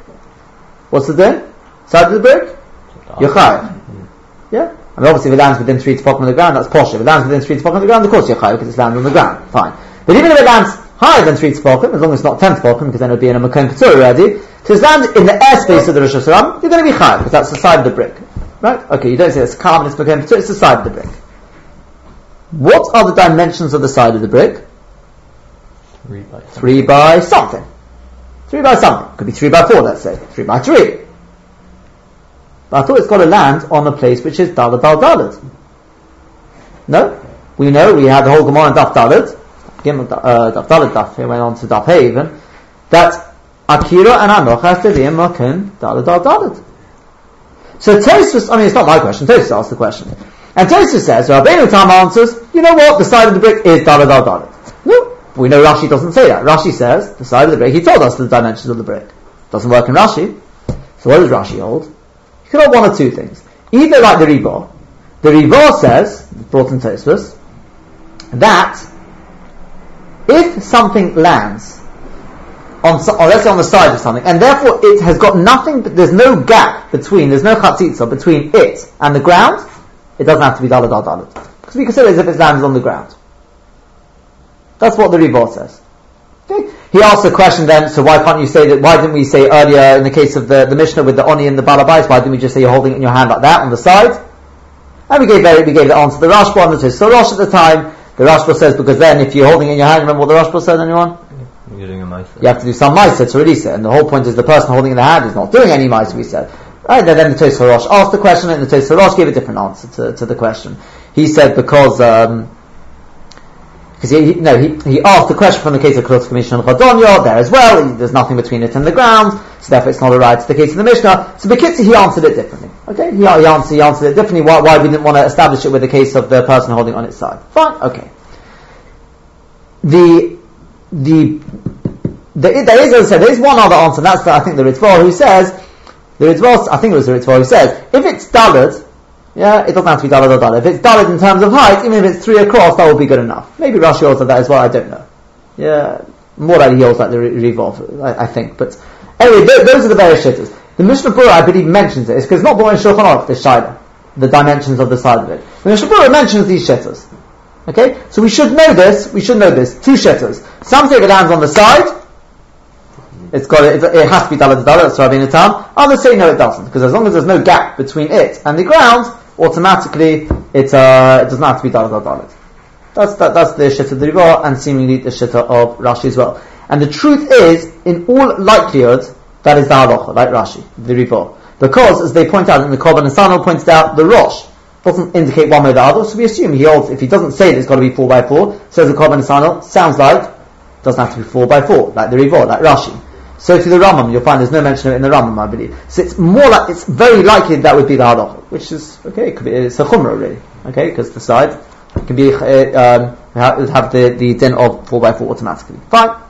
what's the din? Side of the brick? Yochai. Yeah? I mean, obviously, if it lands within three to on the ground, that's posh. If it lands within three to on the ground, of course, Yochai, because it's landed on the ground. Fine. But even if it lands higher than three tefachim, as long as it's not ten tefachim, because then it would be in a makom ketur already. To stand in the airspace of the Rosh Hashanah, you're going to be high, because that's the side of the brick. Right? Okay, you don't say it's calm, it's makom ketur, it's the side of the brick. What are the dimensions of the side of the brick? Three by. Three by something. Three by something. Could be three by four, let's say. Three by three. But I thought it's got to land on a place which is dalad dal dalad. No? We know, we had the whole Gemara in Daf Gimel uh, Daf Dalad Daf, it went on to Daf Hey even, that Akira and Anoch has to be in Makin Dalad Dal Dalad. So Tosfos, I mean it's not my question, Tosfos asked the question. And Tosfos says, Rabbeinu Tam answers, you know what, the side of the brick is Dalad Dal Dalad. No, we know Rashi doesn't say that. Rashi says, the side of the brick, he told us the dimensions of the brick. Doesn't work in Rashi. So what does Rashi hold? Could have one or two things. Either like the Rebbe, the Rebbe says, brought in Tosfos, that if something lands on, or let's say on the side of something, and therefore it has got nothing, but there's no gap between, there's no chatzitza between it and the ground, it doesn't have to be dalad al dalad. Because we consider it as if it lands on the ground. That's what the Rebbe says. Okay? He asked the question then, so why can't you say that, why didn't we say earlier in the case of the, the Mishnah with the Oni and the Balabais, why didn't we just say you're holding it in your hand like that on the side? And we gave, we gave the answer to the Rashba and the So Rosh at the time, the Rashba says, because then if you're holding it in your hand, remember what the Rashba said, anyone? You're doing a mice. You have to do some Maisa to release it, and the whole point is the person holding in the hand is not doing any Maisa, we said. Right, then, the Tos Rosh asked the question, and the Tos Rosh gave a different answer to, to the question. He said because, um, because he, he, no, he, he asked the question from the case of Klotz Commission and Chodonyo, there as well, he- there's nothing between it and the ground, so therefore it's not a right to the case of the Mishnah. So Bekitzi, he answered it differently. Okay, he, he, answered, he answered it differently, why, why we didn't want to establish it with the case of the person holding on its side. Fine, okay. The, the, the, there is, as I said, there is one other answer, that's the, I think the Ritva who says, the Ritva, I think it was the Ritva who says, if it's Dalit, yeah, it doesn't have to be Dalit or Dalit. If it's Dalit in terms of height, even if it's three across, that will be good enough. Maybe Rashi like that as well, I don't know. Yeah, more likely he holds like the Revolve, I, I think. But anyway, th- those are the various shitters. The Mishnah Berurah, I believe, mentions it. It's because not brought in Shulchan Aruch, this Shaila, the dimensions of the side of it. The Mishnah Berurah mentions these shitters. Okay, so we should know this. We should know this. Two shitters. Some say it lands on the side, it's got it, it has to be dalat dalat. That's Rabbi Tam. Others say no, it doesn't, because as long as there's no gap between it and the ground, automatically it uh, it doesn't have to be dalat dalat. That's that, that's the shitta of the Riva and seemingly the shitta of Rashi as well. And the truth is, in all likelihood, that is the halacha, like Rashi, the Riva, because as they point out, and the Korban Sano pointed out, the Rosh doesn't indicate one way or the other. So we assume he holds if he doesn't say that it's got to be four by four, says the Korban Sano, sounds like doesn't have to be four by four, like the Riva, like Rashi. So to the Rambam, you'll find there's no mention of it in the Rambam, I believe. So it's more like, it's very likely that would be the halacha, which is, okay, it could be, it's a chumrah really, okay, because the side can be, uh, um, have the, the din of 4x4 automatically. Fine.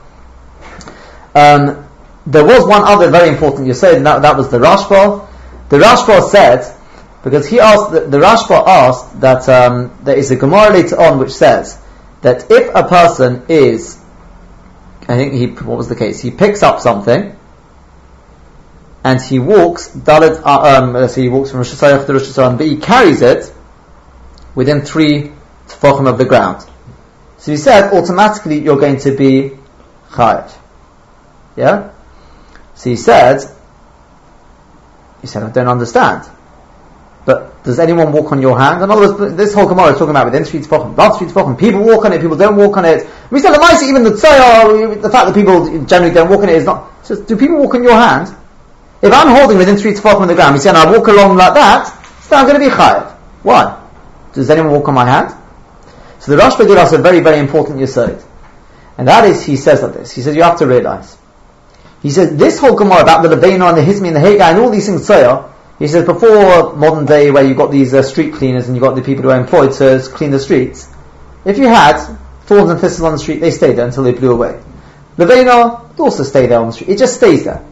Um, there was one other very important you said, and that, that was the Rashba. The Rashba said, because he asked, the, the Rashba asked that um, there is a Gemara later on which says that if a person is I think he, what was the case? He picks up something, and he walks, Dalit, uh, um, let's say he walks from Rosh Hashanah to Rosh Hashanah, but he carries it within three tefachim of the ground. So he said, automatically you're going to be chayav. Yeah? So he said, he said, I don't understand. But does anyone walk on your hand? In other words, this whole Gemara is talking about within three tefachim, above three tefachim. People walk on it, people don't walk on it. We said the even the tzayah, the fact that people generally don't walk on it is not. Just, do people walk on your hand? If I'm holding within three tefachim on the ground, we say, and I walk along like that, so I'm going to be chayav. Why? Does anyone walk on my hand? So the Rashba gave us a very, very important yesod. And that is, he says like this. He says, you have to realize. He says, this whole Gemara about the Lebeino and the Hizmi and the Hagai and all these things, tzayah, he says before modern day where you've got these uh, street cleaners and you've got the people who are employed to clean the streets, if you had thorns and thistles on the street, they stayed there until they blew away. Levena would also stay there on the street. It just stays there.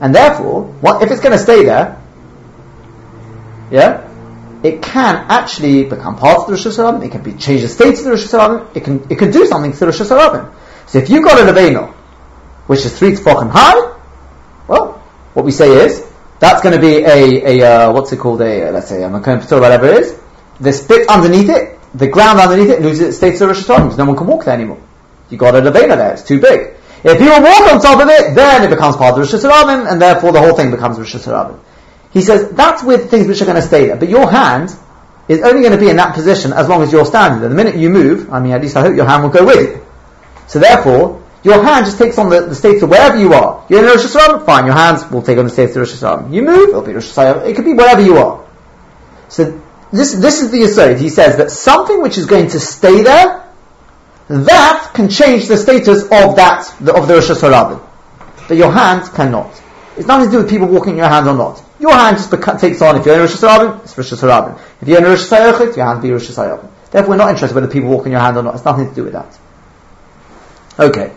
And therefore, what, if it's going to stay there, yeah, it can actually become part of the Rosh Hashanah, it can be change the state of the Rosh Hashanah, it can, it can do something to the Rosh Hashanah. So if you've got a Levena, which is three tefachim high, well, what we say is, that's going to be a, a uh, what's it called, a, uh, let's say, a Makom Patur, whatever it is. The bit underneath it, the ground underneath it loses its state of Rosh Hashanah, no one can walk there anymore. You got a Levena there, it's too big. If people walk on top of it, then it becomes part of Rosh Hashanah, and therefore the whole thing becomes Rosh Hashanah. He says, that's with things which are going to stay there, but your hand, is only going to be in that position as long as you're standing there. The minute you move, I mean, at least I hope your hand will go with you. So therefore, your hand just takes on the, the state of wherever you are. You're in Rosh Hashanah, fine, your hands will take on the status of Rosh Hashanah. You move, it'll be Rosh Hashanah. It could be wherever you are. So this, this is the aside. He says that something which is going to stay there, that can change the status of that, of the Rosh Hashanah. But your hand cannot. It's nothing to do with people walking your hand or not. Your hand just beca- takes on, if you're in Rosh Hashanah, it's Rosh Hashanah. If you're in Rosh Hashanah, your hand will be Rosh Hashanah. Therefore, we're not interested whether people walk in your hand or not. It's nothing to do with that. Okay.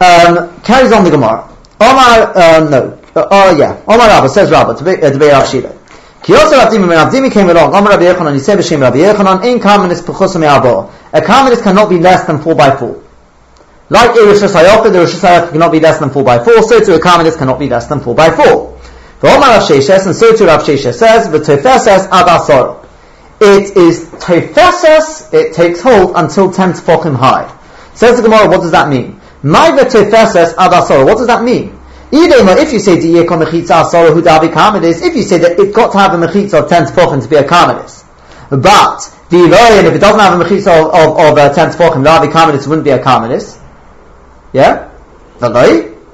Um, carries on the Gemara. Omar, uh, no. Uh, oh, yeah. Omar Rabba says Rabba to be, uh, to be Rav Shila. Kiyosa when Rav came along, Omar Rabbi Yochanan, he said B'Shem Rabbi Yochanan, in Karmelis Pechusam Yabo. A Karmelis cannot be less than 4 by 4. Like a Rosh Hashanah, the Rosh Hashanah cannot be less than 4 by 4, so too a Karmelis cannot be less than 4 by 4. For Omar Rav Sheshes, and so too Rav Sheshes says, V'tefeses ad asor. It is tefeses, it takes hold until 10 tefachim high. Says the Gemara, what does that mean? Maiva tefeses ad asor. What does that mean? If you say if you say that it's got to have a mechitza of 10 tefachim to be a karmelis, but the and if it doesn't have a mechitza of, of, of uh, 10 tefachim, davi wouldn't be a karmelis. Yeah?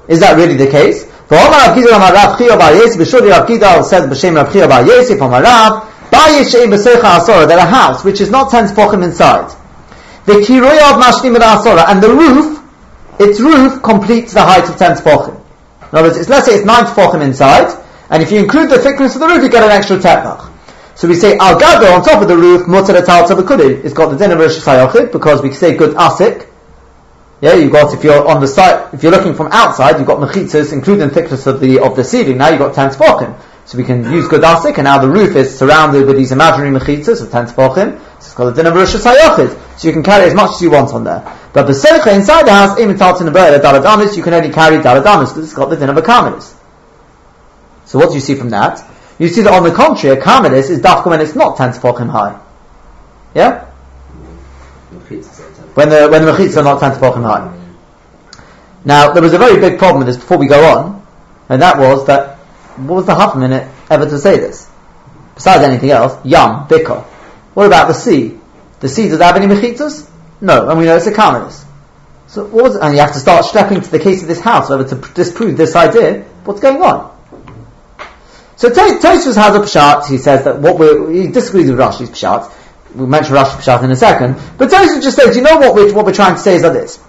Is that really the case? For Omar Rav Rav Chiya Bar B'shuri Rav Gidal says B'shem Rav Chiya Bar Yosef, Rav, that a house which is not ten tefachim inside. The kiroya of mashkim asora, and the roof, its roof completes the height of ten tefachim. In other words, let's say it's nine tefachim inside, and if you include the thickness of the roof, you get an extra tefach. So we say al gado on top of the roof, mutar etal tabakudin. It's got the din of Rosh because we say good asik. Yeah, you've got if you're on the site, if you're looking from outside, you've got mechitzas, including thickness of the of the ceiling. Now you've got ten tefachim. So we can use good asik, and now the roof is surrounded with these imaginary mechitzas of ten tefachim. It's called the din of Rosh Hashanah. So you can carry as much as you want on there. But the secha inside the house, the bird, daladanis, you can only carry daladanis because it's got the din of a. So what do you see from that? You see that on the contrary, a is dafka when it's not ten tefachim high. Yeah? When the when the mechitzas are not ten tefachim high. Now there was a very big problem with this before we go on, and that was that what was the half minute ever to say this? Besides anything else, yam, bika. What about the sea? The sea does it have any mechitzas? No, and we know it's a karmelis. So what was, and you have to start stepping to the case of this house, whether to disprove this idea. What's going on? So Tosfos has a pshat. He says that what we he disagrees with Rashi's pshat. We'll mention Rashi's pshat in a second. But Tosfos just says, you know what we're, what we're trying to say is like this.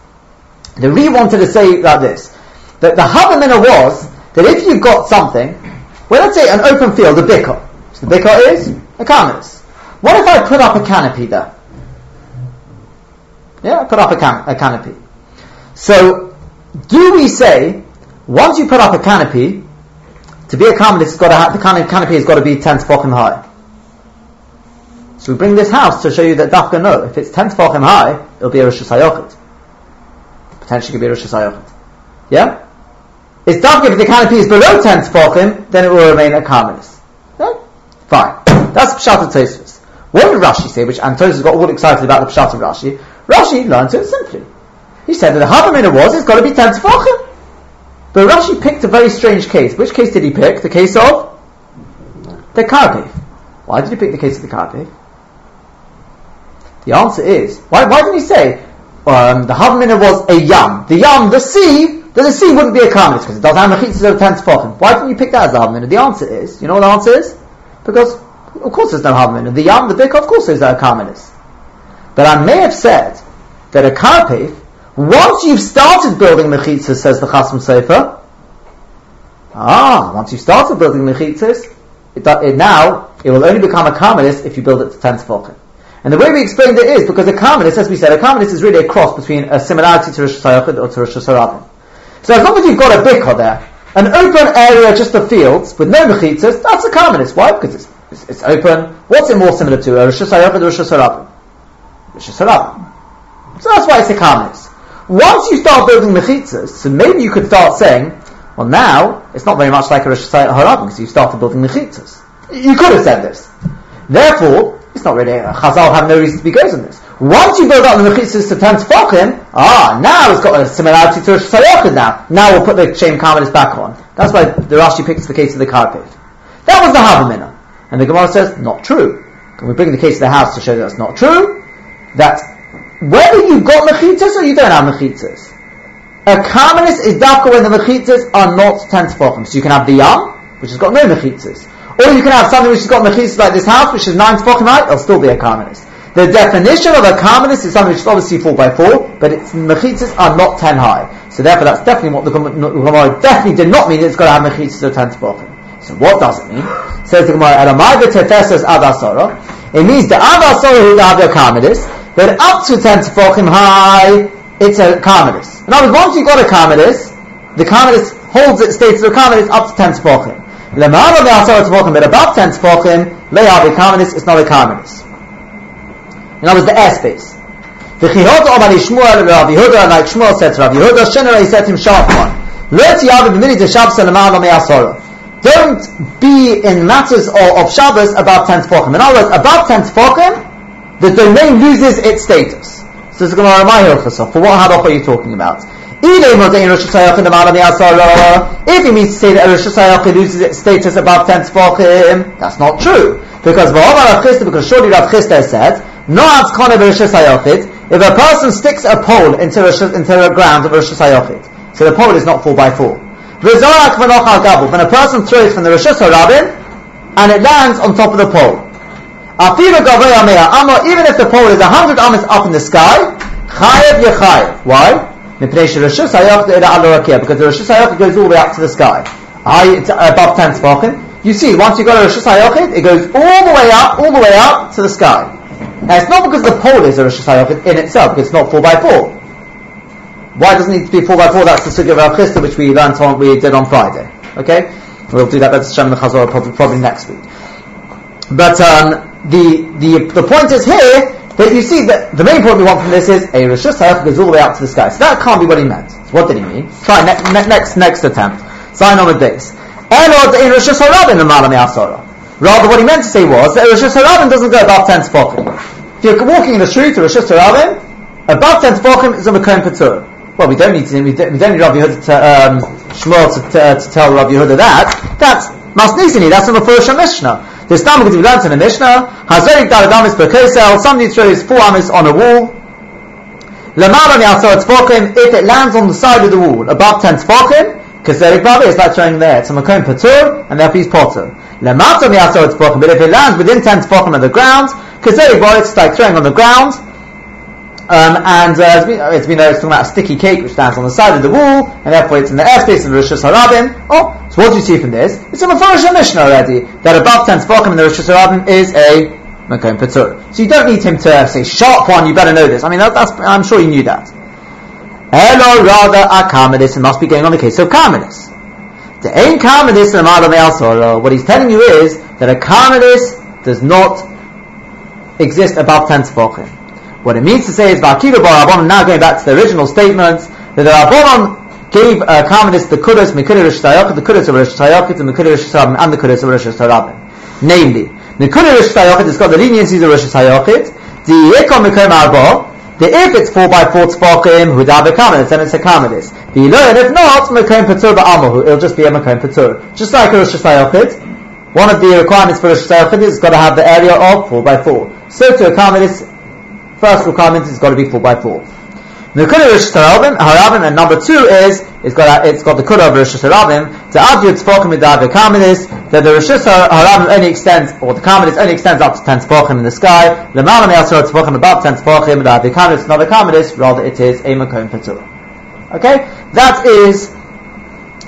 The Re wanted to say like this. That the Havamina was that if you've got something, well let's say an open field, a bikah. So the bikah is a karmelis. What if I put up a canopy there? Yeah, put up a, can- a canopy. So, do we say, once you put up a canopy, to be a canopy, it's got to have, the canopy has got to be 10 tefachim high. So we bring this house to show you that dafka no, if it's 10 tefachim high, it'll be a Rosh Hashanah. Potentially could be a Rosh Hashanah. Yeah? It's dafka if the canopy is below 10 tefachim, then it will remain a karmelis. Yeah? Fine. That's Pshat Tosfos. What did Rashi say, which Antonis got all excited about the Pshat of Rashi? Rashi learned it simply. He said that the Havamina was, it's got to be ten tefachim. But Rashi picked a very strange case. Which case did he pick? The case of the Karpef. Why did he pick the case of the Karpef? The answer is, why, why didn't he say, um, the Havamina was a yam. The yam, the sea, that the sea wouldn't be a karmelis because it doesn't have mechitzas of ten tefachim. Why didn't you pick that as the Havamina? The answer is, you know what the answer is? Because, of course there's no Havamina. The yam, the bik, of course there's a karmelis. But I may have said that a karpef, once you've started building mechitzas, says the Chasam Sofer, ah, once you've started building mechitzas, it, it, now, it will only become a karmelis if you build it to 10 tefachim. And the way we explained it is because a karmelis, as we said, a karmelis is really a cross between a similarity to Rosh Hashanah or to Rosh Hashanah. So as long as you've got a bikah there, an open area, just the fields, with no mechitzas, that's a karmelis. Why? Because it's, it's, it's, open. What's it more similar to? A Rosh Hashanah Rosh Hashanah? Rosh Hashanah. So that's why it's a karmelis. Once you start building mechitzas, so maybe you could start saying, well now, it's not very much like a Rosh Hashanah because you started building mechitzas. You could have said this. Therefore, it's not really, uh, Chazal have no reason to be goes on this. Once you build up the mechitzas to 10 tefachim, ah, now it's got a similarity to Rosh Hashanah now. Now we'll put the shame karmelis back on. That's why the Rashi picks the case of the karpev. That was the Havamina. And the Gemara says, not true. Can we bring the case to the house to show that's not true. That whether you've got mechitzas or you don't have mechitzas, a karmelis is dafka when the mechitzas are not ten tefachim. So you can have the yam, which has got no mechitzas. Or you can have something which has got mechitzas like this house, which is nine tefachim height, it'll still be a karmelis. The definition of a karmelis is something which is obviously 4 by 4, but its mechitzas are not 10 high. So therefore that's definitely what the Gemara definitely did not mean it's got to have mechitzas of 10 tefachim. So what does it mean? Says the Gemara, v'tefesas adasara. It means the adasara who have karmelis, that up to 10 tefachim high, it's a karmelis. In other words, once you've got a karmelis, the karmelis holds its status of a karmelis up to 10 tefachim. Lemara ve'asara tefachim, but above 10 tefachim, le'av a karmelis, it's not a karmelis. In other words, the airspace. The Chihot Omar Shmuel Rav Yehuda, like Shmuel said to Rav Yehuda, Shenere set him sharp one. Let Yav b'mini de Shabbos and Amar Asora. Don't be in matters of, of Shabbos above 10 tefachim. In other words, above 10 tefachim, the domain loses its status. So this is going to remind you For what halacha are you talking about? If he means to say that Rosh Hashanah loses its status above 10 tefachim, that's not true. Because because surely Rav Chisda said, no if a person sticks a pole into, into the ground of Rosh Hashanah, so the pole is not 4 by 4 When a person throws from the Rosh Hashanah and it lands on top of the pole, even if the pole is 100 amas up in the sky. Why? Because the Rosh Hashanah goes all the way up to the sky. It's above 10 tefachim. You see, once you got a Rosh Hashanah, it goes all the way up, all the way up to the sky. Now it's not because the pole is a Rosh Hashanah in itself, because it's not 4 by 4 Why doesn't it need to be 4 by 4 That's the Sugya of Rav Chisda, which we learned on, we did on Friday. Okay? We'll do that, that's Shem the Chazorah probably, probably next week. But um, the, the, the point is here, that you see that the main point we want from this is a Rosh Hashanah goes all the way up to the sky. So that can't be what he meant. So what did he mean? Try ne- ne- next next attempt. Sign on with this. The Rather, what he meant to say was that Rosh Hashanah doesn't go above 10 tefachim. If you're walking in the street Rosh Hashanah, above 10 tefachim is a Makom Patur. Well, we don't need to, we don't, need Rabbi Yehuda to, um, Shmuel to, to, to tell Rabbi Yehuda that. That's Masnizini, that's in the first Mishnah. There's time because we learned in the Mishnah, Hazerik Daladamis per Kesel, somebody throws four amis on a wall, if it lands on the side of the wall, above 10 tefachim, Kaserik Babi, it's like throwing there, it's a Makom Patur, and therefore he's Potter. Tefachim, but if it lands within 10 tefachim of the ground, kazeri borit, it's like throwing on the ground, um, and uh, it's, been, it's been it's talking about a sticky cake which stands on the side of the wall, and therefore it's in the airspace of the Rosh Hashanah. Oh, so what do you see from this? It's a Mefarish Mishnah already, that above 10 tefachim in the Rosh Hashanah is a Makom Patur. So you don't need him to say, sharp one, you better know this. I mean, that, that's, I'm sure you knew that. Hello, rather, a Karmelis, it must be going on the case of Karmelis. The ain karmelis What he's telling you is that a karmelis does not exist above ten tefachim. What it means to say is Vakiva Barabon. Now going back to the original statements that the Rabbanon gave uh, karmelis the kudas mikudah the kudas of rish tayakit, and the kudas rish and the kudas of rish tayakit. Namely, the kudas rish tayakit has got the leniencies of rish tayakit. The yekom mikom arba the if it's four by four tefachim, hudav karmelis, then it's a karmelis. The and if not, makom patur ba'amahu, it'll just be a makom patur. Just like a Rosh Hashanah one of the requirements for Rosh Hashanah is got to have the area of four by four. So to a karmelis, first requirement is got to be four by four. The Kudah and number two is it's got it's got the Kudah of Rosh Harabim. To argue tefachim with the Karmelis that the Rosh Harabim only extends or the Karmelis only extends up to ten tefachim in the sky. The Malam Yasser tefachim above ten tefachim. The Karmelis not a Karmelis, rather it is a Makom Patur. Okay, that is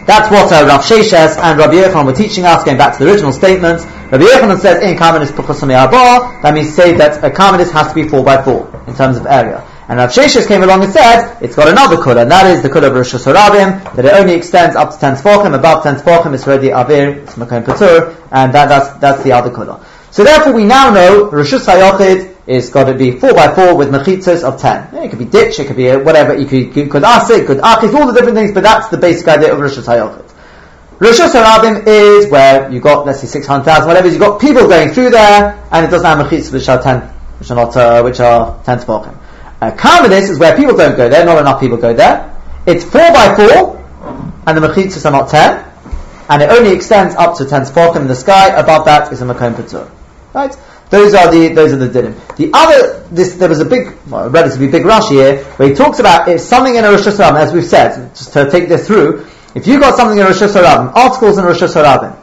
that's what uh, Rav Sheshes and Rabbi Yochanan were teaching us, going back to the original statements. Rabbi Yochanan says in Karmelis Puchasami Abba, that means say that a Karmelis has to be four by four in terms of area. And Rav Sheshes came along and said, it's got another kula, and that is the kula of Rosh Hashanah, that it only extends up to 10 tefachim, above 10 tefachim it's already avir, it's makom patur, and that, that's, that's the other kula. So therefore we now know Rosh Hashanah is got to be 4 by 4 with mechitzas of 10. it could be ditch, it could be whatever, you could, you could ask it could achis, all the different things, but that's the basic idea of Rosh Hashanah. Rosh Hashanah is where you got, let's say 600,000, whatever, you've got people going through there, and it doesn't have mechitzas which are 10, which are not, uh, which are 10 tefachim. Uh, is where people don't go there, not enough people go there. It's 4 by 4, and the mechitzas are not 10. and it only extends up to 10 tefachim in the sky. Above that is a makom patur. Right? Those are the those are the dinim. The other this there was a big, relatively big rush here where he talks about if something in a Rosh Hashanah, as we've said, just to take this through. If you got something in Rosh Hashanah, articles in Rosh Hashanah,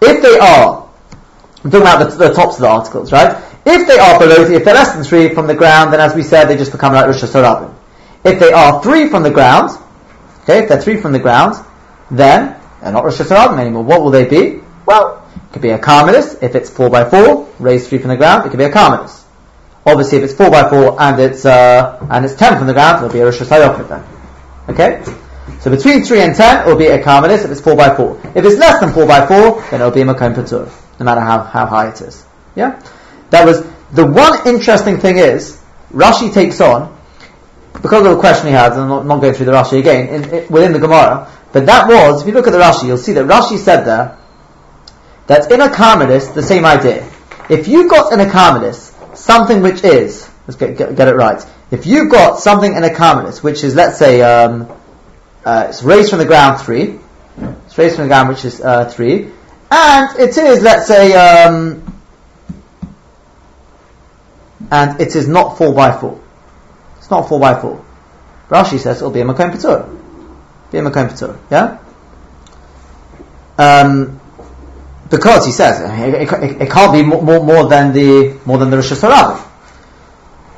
if they are, I'm talking about the, the tops of the articles, right? If they are below, if they're less than three from the ground, then as we said, they just become like Rosh Hashanah. If they are three from the ground, okay, if they're three from the ground, then they're not Rosh Hashanah anymore. What will they be? Well, it could be a carmelis if it's four by four, raised three from the ground. It could be a carmelis. Obviously, if it's four by four and it's uh, and it's ten from the ground, it'll be a Rosh Hashanah then. Okay. So between three and ten, it will be a carmelis if it's four by four. If it's less than four by four, then it'll be a makom patur, no matter how, how high it is. Yeah. That was the one interesting thing is Rashi takes on because of the question he had. I'm not, not going through the Rashi again in, in, within the Gemara, but that was if you look at the Rashi, you'll see that Rashi said there that in a carmelis the same idea. If you've got in a carmelis something which is let's get, get, get, it right. If you've got something in a carmelis which is let's say um, uh, it's raised from the ground three, it's raised from the ground which is uh, three, and it is let's say. Um, and it is not 4 by 4 It's not 4 by 4 Rashi says it'll be a Makom Patur. Be a Makom Patur, yeah? Um, because he says it, it, it, can't be more, more, more, than the more than the Rosh Hashanah.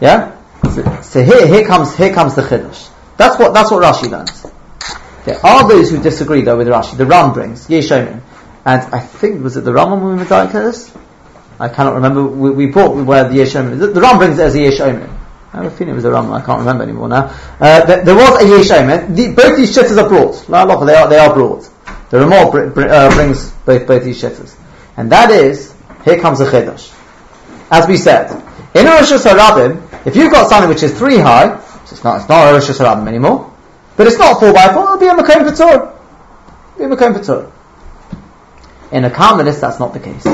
Yeah. So, so, here here comes here comes the chiddush. That's what that's what Rashi learns. There are those who disagree though with Rashi. The Ram brings Yeshomin, and I think was it the Rambam when we were this? I cannot remember. We, we brought where the Yesh Omen. The, the Ram brings it as a Yesh Omen. I have a feeling it was a Ram. I can't remember anymore now. Uh, there, there, was a Yesh Omen. The, both these shitters are brought. They are they are brought. The Ramah br- br- uh, brings both both these shitters, and that is here comes a chiddush. As we said, in a Rosh Hashanah, if you've got something which is three high, so it's not it's not a Rosh Hashanah anymore, but it's not four by four. It'll be a Makom Patur. Be a Makom Patur. In a Carmelis, that's not the case. In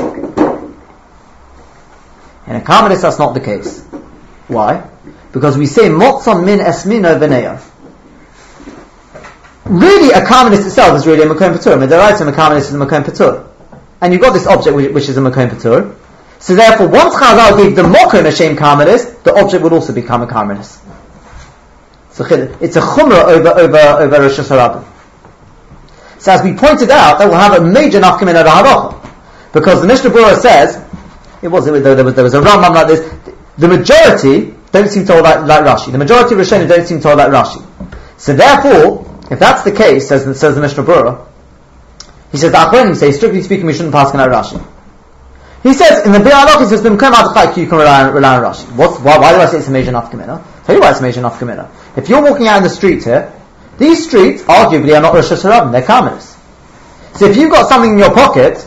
a Carmelis, that's not the case. Why? Because we say motzon min esmino v'neya. Really, a Carmelis itself is really a makom patur. A Carmelis is a makom patur. And you've got this object which, which is a makom patur. So therefore, once Chazal gave the mokom a Carmelis, the object would also become a Carmelis. So it's a chumrah over, over, over Rosh Hashanah. So as we pointed out, that will have a major nafkamin at halacha. Because the Mishnah Berurah says, it was, it was, there, was, there was a Rambam like this. The majority don't seem to hold like, like Rashi. The majority of Rishonim don't seem to hold like Rashi. So therefore, if that's the case, says, says the Mishnah Berurah, he says the Achronim say, strictly speaking, we shouldn't pass on Rashi. He says in the Biur Halacha, he says, "B'mkem adchai you can rely on, rely on Rashi." What's, why, why do I say it's a major nafkamina? Tell you why it's a major nafkamina. If you're walking out in the street here, these streets arguably are not Rosh Hashanah, they're Karmelis. So if you've got something in your pocket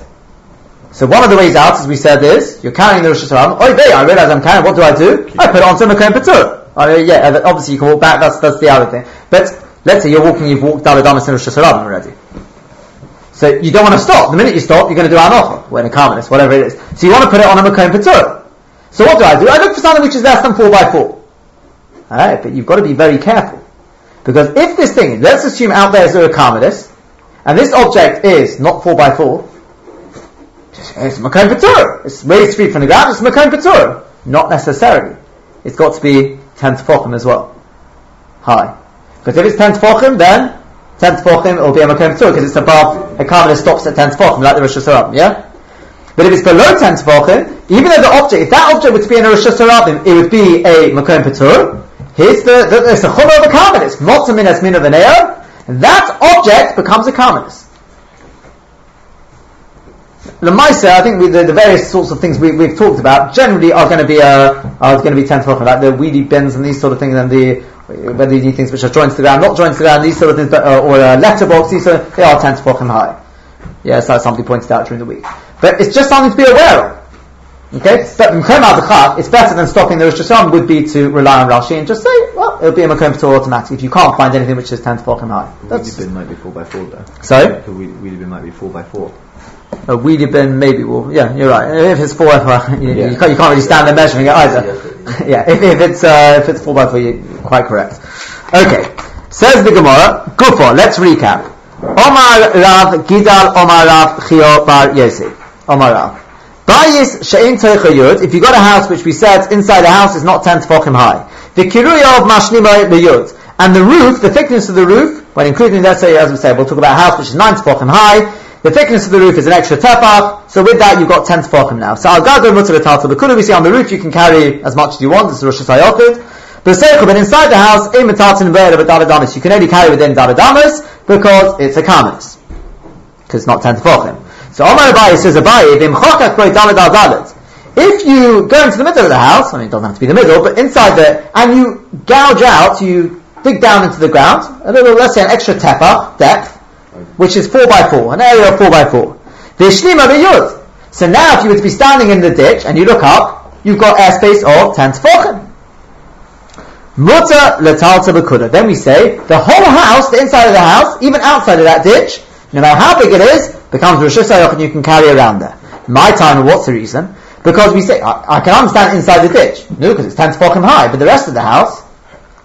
so one of the ways out, as we said, is you're carrying the Rosh Hashanah. Oh, there, I realize I'm carrying. What do I do? I put it onto Makom Patur. Oh, yeah, obviously you can walk back. That's that's the other thing. But let's say you're walking, you've walked Daladamas in Rosh Hashanah already. So you don't want to stop. The minute you stop, you're going to do Anocha, when a Karmelis, whatever it is. So you want to put it on a Makom Patur. So what do I do? I look for something which is less than four by four. Alright, but you've got to be very careful. Because if this thing, let's assume out there is a Karmelis, and this object is not four by four, it's Makom Patur. It's raised feet from the ground, it's Makom Patur. Not necessarily. It's got to be 10 Tefachim as well. High. Because if it's 10 Tefachim, then 10 Tefachim, will be a Makom Patur, because it's above, a karmelis stops at 10 Tefachim, like the Rosh Hashanah, yeah? But if it's below 10 Tefachim, even though the object, if that object were to be in a Rosh Hashanah, it would be a Makom Patur. Here's the, the, it's the Chumrah of a karmelis, it's Motzamin Esmin of an that object becomes a karmelis. Lemaisa, I think the, the, various sorts of things we, have talked about generally are going to be uh, are going to be ten like the weedy bins and these sort of things, and the whether you need things which are joined to the ground, not joined to the ground, these sort of things, but, uh, or a letterbox, these sort of, they are ten tefachim high. Yes, that's something pointed out during the week. But it's just something to be aware of. Okay, but it's better than stopping the Rosh Hashanah would be to rely on Rashi and just say, well, it'll be a Makom Patur automatic if you can't find anything which is 10 tefachim high. That's wheelie bin might be 4 by 4 though. Sorry? The wheelie bin might be 4 by 4 a wheelie bin maybe will, yeah, you're right. If it's 4 by 4, you, yeah. you, can't, you can't really stand there measuring it either. yeah, if, if it's, uh, if it's 4 by 4, you're quite correct. Okay. Says the Gemara, Gufa, let's recap. Omar Rav Gidal Omar Rav Chio Bar Yosef. Omar Rav. Bayis she'en yud. If you got a house which we said inside the house is not ten tefachim high. The kiruya of mashnima yud. And the roof, the thickness of the roof, when including let's say as we said, we'll talk about a house which is nine tefachim high. The thickness of the roof is an extra tefach. So with that you've got ten tefachim now. So al gadol mutar the we see on the roof you can carry as much as you want. This is Rosh Hashanah. But but inside the house, im metatin v'er of davadamis, you can only carry within Davadamas because it's a kamas. Because it's not ten tefachim. So Omar Abayi says Abayi, if you go into the middle of the house, I mean it doesn't have to be the middle, but inside there, and you gouge out, you dig down into the ground, a little, let's say an extra tefach, depth, which is 4 by 4 an area of 4 by 4 So now if you were to be standing in the ditch and you look up, you've got airspace of 10 tefachim. Muta bekuda. Then we say the whole house, the inside of the house, even outside of that ditch, no matter how big it is, becomes Rosh Hashanah and you can carry around there. My time, what's the reason? Because we say, I, I can understand inside the ditch. No, because it's 10 tefachim high, but the rest of the house,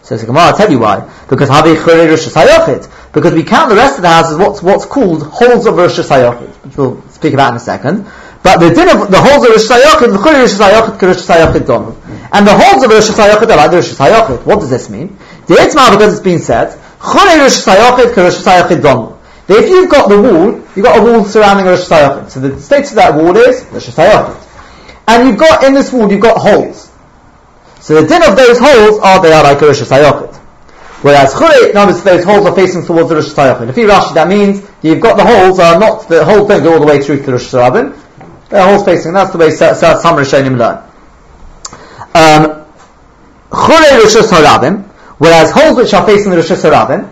says the Gemara, I'll tell you why. Because. Because we count the rest of the house as what's, what's called holes of Rosh Hashanah, which we'll speak about in a second. But the din of the holes of Rosh Hashanah, the Rosh Hashanah, Rosh Hashanah And the holes of Rosh Hashanah are like Rosh. What does this mean? The Itmar, because it's been said, Rosh Hashanah, Rosh Hashanah if you've got the wall, you've got a wall surrounding Rosh Hashanah. So the status of that wall is Rosh Hashanah. And you've got, in this wall, you've got holes. So the din of those holes are, they are like a Rosh Hashanah. Whereas Chure, notice those holes are facing towards the Rosh Hashanah. If you Rashi, that means you've got the holes are not, the holes don't go all the way through to the Rosh Hashanah. They're holes facing, that's the way some Rishonim learn. Um, Chure Rosh Hashanah, whereas holes which are facing the Rosh Hashanah,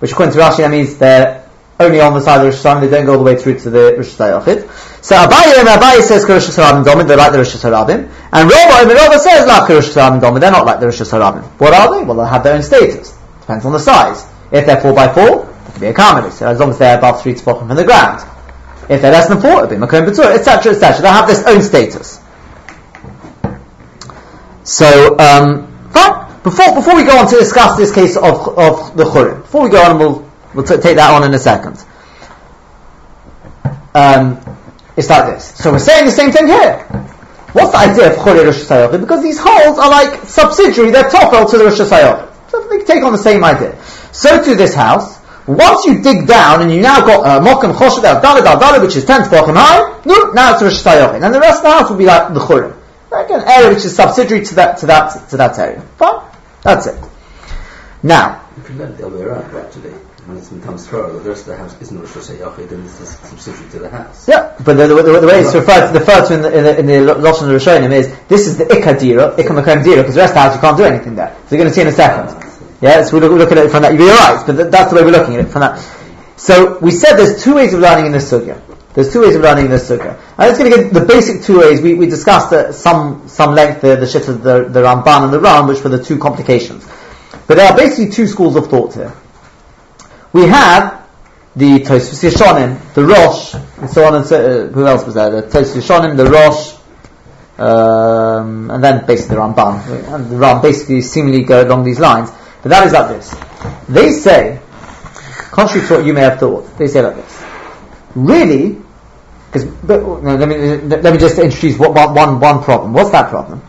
which according to Rashi that means they're only on the side of Rosh Hashanah, they don't go all the way through to the Rosh Hashanah. So Abaye and Abaye says Rosh Hashanah they're like the Rosh Hashanah. And Rova and Rova says like Rosh Hashanah Domin, they're not like the Rosh Hashanah. What are they? Well, they have their own status. Depends on the size. If they're 4 by 4 they can be a accommodated, so as long as they're above 3 to from the ground. If they're less than 4, it'll be Makom Patur, etc., etc. They have this own status. So, um, but before, before we go on to discuss this case of, of the Churim, before we go on, we'll We'll t- take that on in a second. Um, it's like this. So we're saying the same thing here. What's the idea of Chore Rosh Hashanah? Because these holes are like subsidiary, they're topel to the Rosh Hashanah. So they take on the same idea. So to this house, once you dig down and you now got uh, Mokum Choshev Dalad Al which is 10 tefachim high, no, now it's Rosh Hashanah. And the rest of the house will be like the Churim. Like an area which is subsidiary to that, to that, to that area. Fine? That's it. Now. You can learn the other way around, when it's sometimes Torah, the rest of the house isn't Rosh Hashanah then subsidiary to the house. Yeah, but the, the, the, the way it's referred to, referred to in the, in the, in the Lashon Rishonim is, this is the Ikka Dira, Ikka Dira, because the rest of the house you can't do anything there. So you're going to see in a second. Ah, yeah, so we look, we look at it from that. You're right, but that's the way we're looking at it from that. So we said there's two ways of learning in this sugya. There's two ways of learning in this sugya. I'm just going to give the basic two ways. We, we discussed at some some length the, the shift of the, the Ramban and the Ram, which were the two complications. But there are basically two schools of thought here we have the Tosfos Yeshonim, the Rosh, and so on and so. Uh, who else was there? The Tosfos Yeshonim, the Rosh, um, and then basically the Ramban. And the Ram basically seemingly go along these lines. But that is like this. They say, contrary to what you may have thought, they say like this. Really, because no, let me let me just introduce one, one, one problem. What's that problem?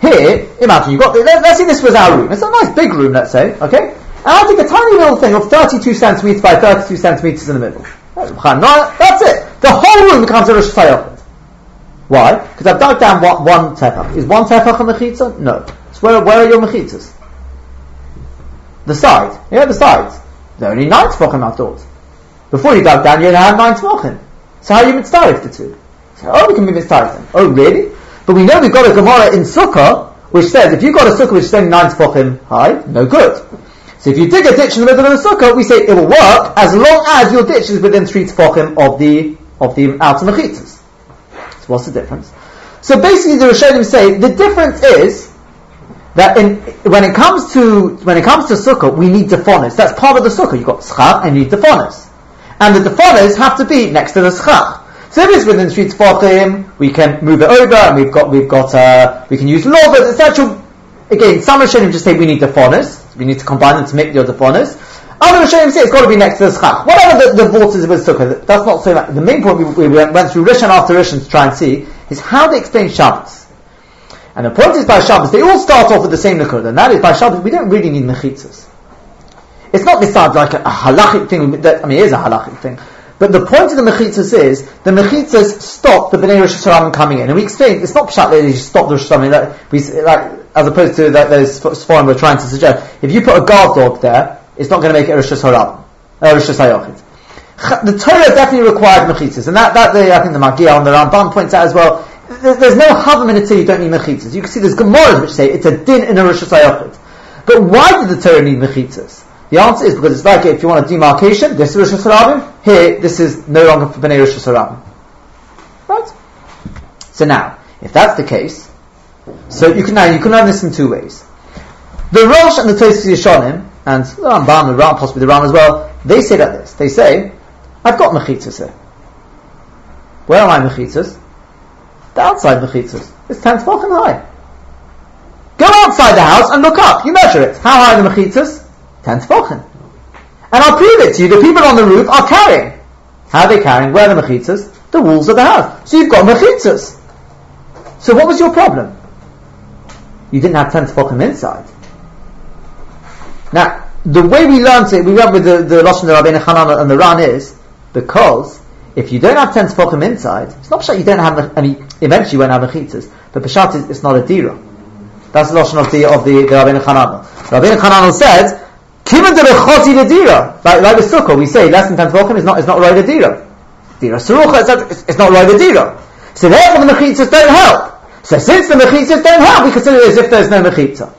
Here, imagine you got. Let's say this was our room. It's a nice big room. Let's say, okay. I take a tiny little thing of 32 centimeters by 32 centimeters in the middle. That's it. The whole room becomes a Rosh. Why? Because I've dug down one, one tefach. Is one tefach a mechitza? No. So where, where are your mechitzas? The sides. Yeah, the sides. There are only nine tefachim outdoors. Before you dug down, you had nine tefachim. So how are you mitzvah the two? So, oh, we can be mitzvah Oh, really? But we know we've got a Gemara in Sukkah, which says if you've got a Sukkah which is only nine tefachim high, no good. So if you dig a ditch in the middle of the sukkah, we say it will work as long as your ditch is within three tefachim of the of the outer mechitzas. So what's the difference? So basically, the Rishonim say the difference is that in, when it comes to when it comes to sukkah, we need defonis. That's part of the sukkah. You've got schach and you need defonis, and the defonis have to be next to the schach. So if it's within three tefachim, we can move it over, and we've got we've got uh, we can use lovers, etc. Again, some Rishonim just say we need defonis we need to combine them to make the other bonus. Other Rishonim say it's got to be next to the schach. Whatever the, the vault is with sukkah, that's not so much. The main point we, we went through Rishon after Rishon to try and see is how they explain Shabbos. And the point is by Shabbos, they all start off with the same liquor, and that is by Shabbos, we don't really need mechitzas. It's not sounds like a, a halachic thing, that, I mean, it is a halachic thing. But the point of the mechitzas is, the mechitzas stop the Bnei Rosh coming in. And we explained, it's not pshat that they just stop the Rosh like, we, like, as opposed to that, those foreign we're trying to suggest. If you put a guard dog there, it's not going to make it Rosh Hashanah, Rosh. The Torah definitely required mechitzas, and that, that the, I think the Magia on the Ramban points out as well. There's no havam in it you don't need mechitzas. You can see there's Gemaras which say it's a din in a Rosh Hashanah. But why did the Torah need mechitzas? The answer is because it's like if you want a demarcation, this is Rosh Hashanah, here this is no longer for Bnei Rosh Hashanah. Right? So now, if that's the case, so you can now you can learn this in two ways. The Rosh and the Tosfos Yeshanim, and the Rambam, the Ram, possibly the Ram as well, they say like this. They say, I've got mechitzas here. Where are my mechitzas? The outside mechitzas. It's ten tefachim high. Go outside the house and look up. You measure it. How high are the mechitzas? Ten tefachim. And I'll prove it to you. The people on the roof are carrying. How are they carrying? Where are the mechitzas? The walls of the house. So you've got mechitzas. So what was your problem? You didn't have ten tefachim inside. Now, the way we learned it, we went with the, the Lashon the Rabbeinu Hanan and the Ran is because if you don't have ten tefachim inside, it's not that you don't have. I mean, eventually you won't have mechitzas, but Peshat is it's not a dira. That's the Lashon of the of the, the Rabbeinu Hanan. Rabbeinu Hanan said Kivan de lechoti ledira. Like, like the sukkah, we say less than ten tefachim is not, is not right ledira. Dira Dira surucha, it's, it's not right a dira. So therefore the mechitzas don't help. So since the mechitzas don't help, we consider it as if there's no mechitza.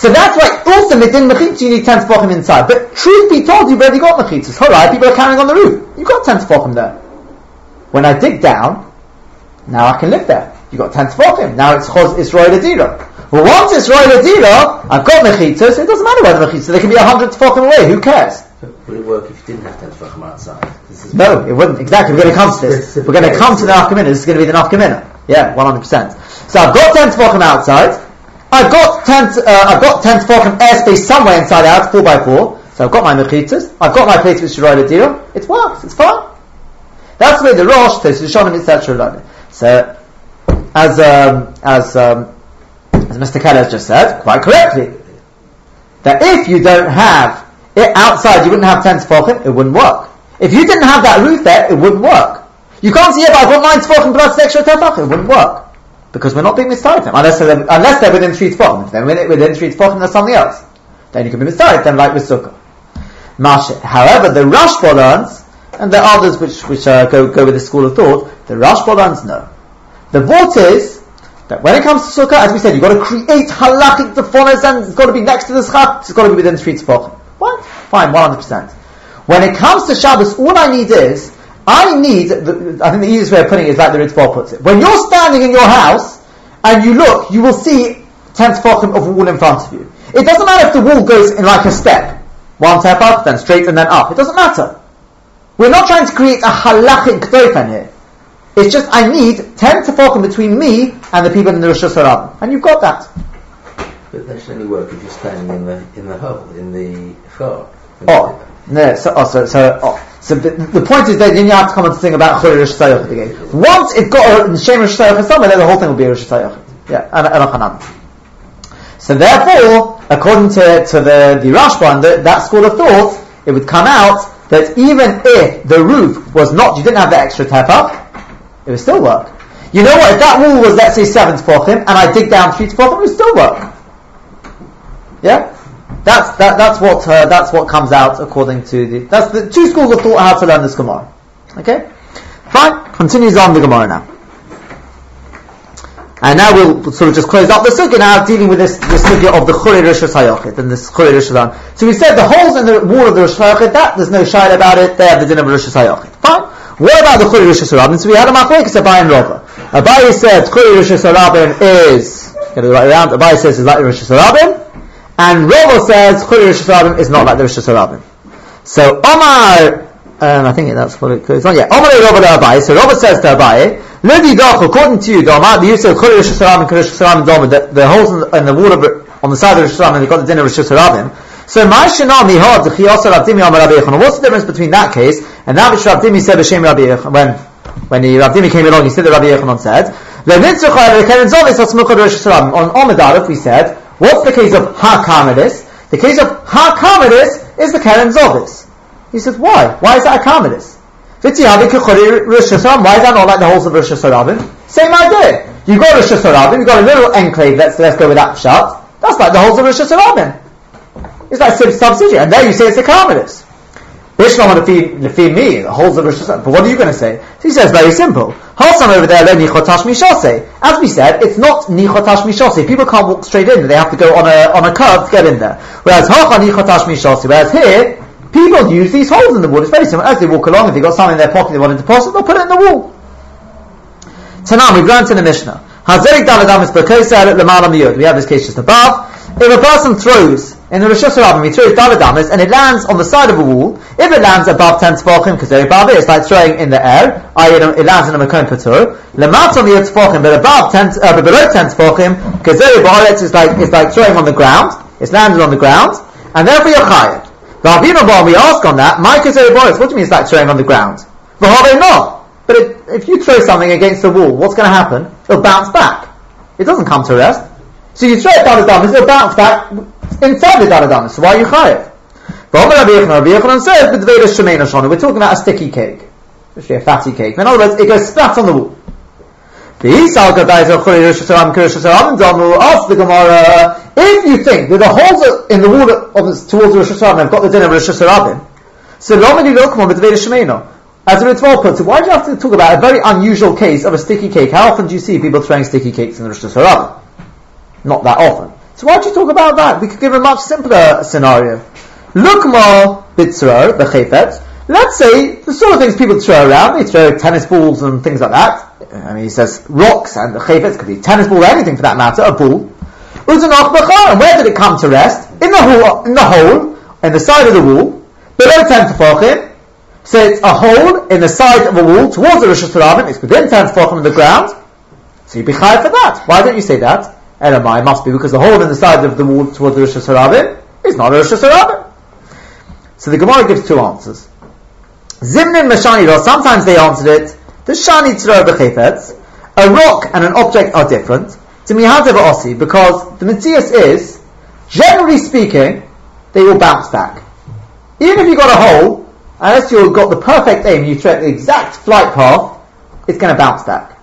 So that's why also within mechitza you need ten tefachim inside. But truth be told, you've already got mechitzas. Alright, people are carrying on the roof. You've got ten tefachim there. When I dig down, now I can live there. You've got ten tefachim. Now it's choz Israel Adira. Well, once it's Roy Ladila, I've got Mechitzas, it doesn't matter where the Mechitzas, they can be a hundred tefachim away, who cares? Would it work if you didn't have ten tefachim outside? No, it wouldn't. Exactly, we're going to come to this. We're going to come to the Nafkamina, this is going to be the Nafkamina. Yeah, 100%. So I've got 10 tefachim outside, I've got 10, uh, I've got 10 tefachim airspace somewhere inside out, 4 by 4 so I've got my Mechitzas, I've got my place with Shirai Ladila, it works, it's fine. That's the way the Rosh, the Shonim, etc. So, as, um, as, um, as Mr. Keller has just said, quite correctly, that if you don't have it outside, you wouldn't have 10 tefachim, it wouldn't work. If you didn't have that roof there, it wouldn't work. You can't see it, but I've got 9 tefachim plus extra tefachim, it wouldn't work. Because we're not being them, unless they're, unless they're within 3 tefachim. If they're within 3 tefachim, there's something else. Then you can be them, like with sukkah. However, the Rashba learns, and there are others which, which uh, go, go with the school of thought, the Rashba learns no. The vote is, that when it comes to sukkah, as we said, you've got to create halachic defonas and it's got to be next to the schach, it's got to be within three tefachim. What? Fine, 100%. When it comes to Shabbos, all I need is, I need, the, I think the easiest way of putting it is like the Ritva puts it. When you're standing in your house, and you look, you will see 10 tefachim of wall in front of you. It doesn't matter if the wall goes in like a step. One step up, then straight, and then up. It doesn't matter. We're not trying to create a halachic gdofen here. It's just I need ten tefachim between me and the people in the Rosh Hashanah, and you've got that. But that should only work if you're standing in the in the hole in the far. Oh no! So, oh, so, so, oh, so the, the, point is that you have to come and think about Chori Rosh again. Once it's got a Shem Rosh Hashanah somewhere, then the whole thing will be Rosh Hashanah. Yeah, and Hanan. So therefore, according to to the the Rashba the, that school of thought, it would come out that even if the roof was not, you didn't have the extra tefach, it would still work. You know what? If that wall was, let's say, seven tefachim, and I dig down three tefachim, it would still work. Yeah, that's that, that's what uh, that's what comes out according to the that's the two schools of thought how to learn this Gemara. Okay, fine. Continues on the Gemara now. And now we'll sort of just close up the sukkah now, dealing with this, this sukkah of the Churi Rosh Hashanah and this Churi Hashanah. So we said the holes in the wall of the Rosh Hashanah, that there's no shayla about it. They have the din of Rosh Hashanah. Fine. What about the Churi Rosh Hashanah? So we had a machlekes Abai and Rava. Abai said Churi Rosh Hashanah is get it right around. Abai says is like the Rosh Hashanah, and Rava says Churi Rosh Hashanah is not like the Rosh Hashanah. So Omar, um, I think that's what it goes on. Yeah, Omar Rava to Abai. So Rava says to Abai, Lidi Dach, according to you, Dama, the use of Churi Rosh Hashanah and Rosh Hashanah Dama, the, the holes in the, in the wall of on the side of Rosh Hashanah, they've got the din of Rosh Hashanah. So my shanami hod the chiyasa Rav Dimi Amar Rabbi Yechon. What's the difference between that case and that which Rav Dimi said b'shem Rabbi Yechon when when he, ravdimi came along? He said that Rabbi Yechon said. The Nitsukh and Zom is on Omedarif we said, what's the case of Ha-Karmelis? The case of Ha-Karmelis is the Keren Zovis. He says, why? Why is that a Karmelis? Why is that not like the whole of Rosh Hashanah? Same idea. You've got Rosh Hashanah, you've got a little enclave, let's, let's go with that shot. That's like the whole of Rosh Hashanah. It's like substitute. And there you say it's a Bishlam want to feed, to feed me, the whole Rosh Hashanah. But what are you going to say? He says very simple. Halsam over there, nichotash mishase. As we said, it's not nichotash mishase. People can't walk straight in; they have to go on a on a curve to get in there. Whereas hacha nichotash mishase. Whereas here, people use these holes in the wall. It's very simple. As they walk along, if they've got something in their pocket they want to deposit, they'll put it in the wall. Tanam, we've learned in the Mishnah. Hazerik daladam is We have this case just above. If a person throws in the Rosh Hashanah, he throws daladamas and it lands on the side of a wall, if it lands above 10 tefachim, because they're above it, it's like throwing in the air, i.e. it lands in a makom patur, lemat on the tefachim, but above 10, uh, but below 10 tefachim, because there is like, it's like throwing on the ground, it's landed on the ground, and therefore you're chayav. Ravina we ask on that, my kazeri what do you mean it's like throwing on the ground? V'havei not. But if, if you throw something against the wall, what's going to happen? It'll bounce back. It doesn't come to rest. So you throw it down the damas, it'll bounce back inside the damas. So why are you chayiv? We're talking about a sticky cake, especially a fatty cake. In other words, it goes splat on the wall. Ask the Gemara, if you think that the holes in the wall of, towards the Rosh Hashanah have got the din of Rosh Hashanah, so Lomini Lokman with Veda Shemena. As a Ritva puts why do you have to talk about a very unusual case of a sticky cake? How often do you see people throwing sticky cakes in the Rosh Hashanah? Not that often. So why don't you talk about that? We could give a much simpler scenario. Look more bitzro, the chayfet. Let's say the sort of things people throw around, they throw tennis balls and things like that. I mean, he says rocks and the chayfets could be tennis ball, or anything for that matter, a ball. And where did it come to rest? In the hole, in the hole, in the side of the wall, below ten tefachim. So it's a hole in the side of a wall towards the Rosh Hashanah. It's within ten tefachim of the ground. So you'd be high for that. Why don't you say that? Elamai must be because the hole in the side of the wall towards the Rosh Hashanah is not a Rosh Hashanah. So the Gemara gives two answers. Zimnin Mashani sometimes they answered it, the Shani Tzra B'chefetz, a rock and an object are different, to Mihadev Osi, because the Matthias is, generally speaking, they will bounce back. Even if you got a hole, unless you've got the perfect aim, and you thread the exact flight path, it's going to bounce back.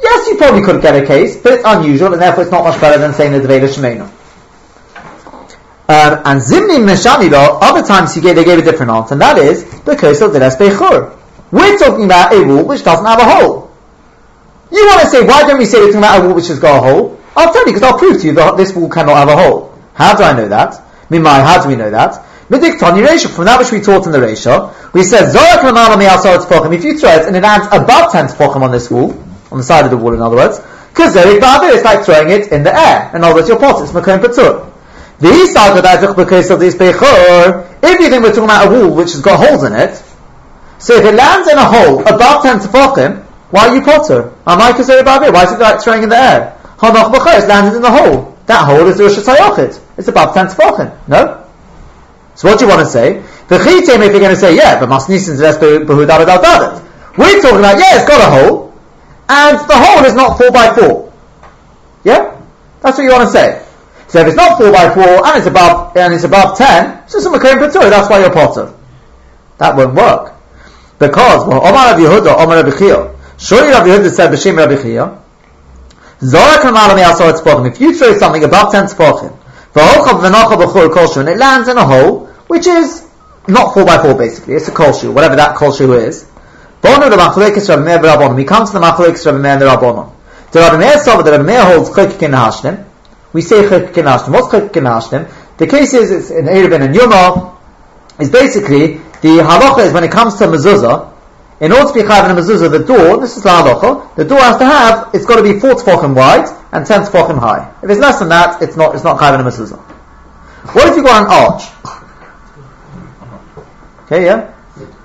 Yes, you probably could get a case, but it's unusual, and therefore it's not much better than saying the Deveda Shemena. Um, and Zimni Meshamilo, other times gave, they gave a different answer, and that is because of the Bechur. We're talking about a wall which doesn't have a hole. You want to say, why don't we say we're talking about a wall which has got a hole? I'll tell you, because I'll prove to you that this wall cannot have a hole. How do I know that? Mimai, how do we know that? Midiktoni Resha, from that which we taught in the Resha, we said, Zorak If you throw it and it lands above 10 tefachim on this wall, on the side of the wall, in other words. Kazerik Because it's like throwing it in the air. In other words, your pot, it's makom patur. The Isal because of this bechor, if you think we're talking about a wall which has got holes in it, so if it lands in a hole above 10 tefachim, why are you potter? Am I about it? Why is it like throwing in the air? Hanach b'chor, it's landed in the hole. That hole is the Rosh Hashanah. It's above 10 tefachim. No? So what do you want to say? The chitim, if you're going to say, yeah, but masnisin david We're talking about, yeah, it's got a hole, and the hole is not 4 by 4 Yeah? That's what you want to say. So if it's not 4 by 4 and it's above and it's above 10, it's just a Makom Patur, that's why you're potter. That won't work. Because, well, Omar Rabbi Yehuda, Omar Rabbi Chia. Surely Rabbi Yehuda said, B'Shem Rabbi Chia, Zorak Ramalami Asor Tzpochim, if you throw something above 10 Tzpochim, V'hochav V'nochav B'chur Kolshu, and it lands in a hole, which is not 4 by 4 basically, it's a Kolshu, whatever that Kolshu is, Bono the machlekes Rabbi Meir Rabbanon. He comes to the machlekes Rabbi Meir and the Rabbanon. The Rabbi Meir saw that Rabbi Meir holds chayk in hashlim. We say chayk in hashlim. What's chayk in hashlim? The case is it's in Erevin and Yoma is basically the halacha is when it comes to mezuzah. In order to be chayv in a mezuzah, the door, this is the halacha, the door has to have, it's got to be four tefachim wide and ten tefachim high. If it's less than that, it's not, it's not chayv in a mezuzah. What if you got an arch? Okay, yeah?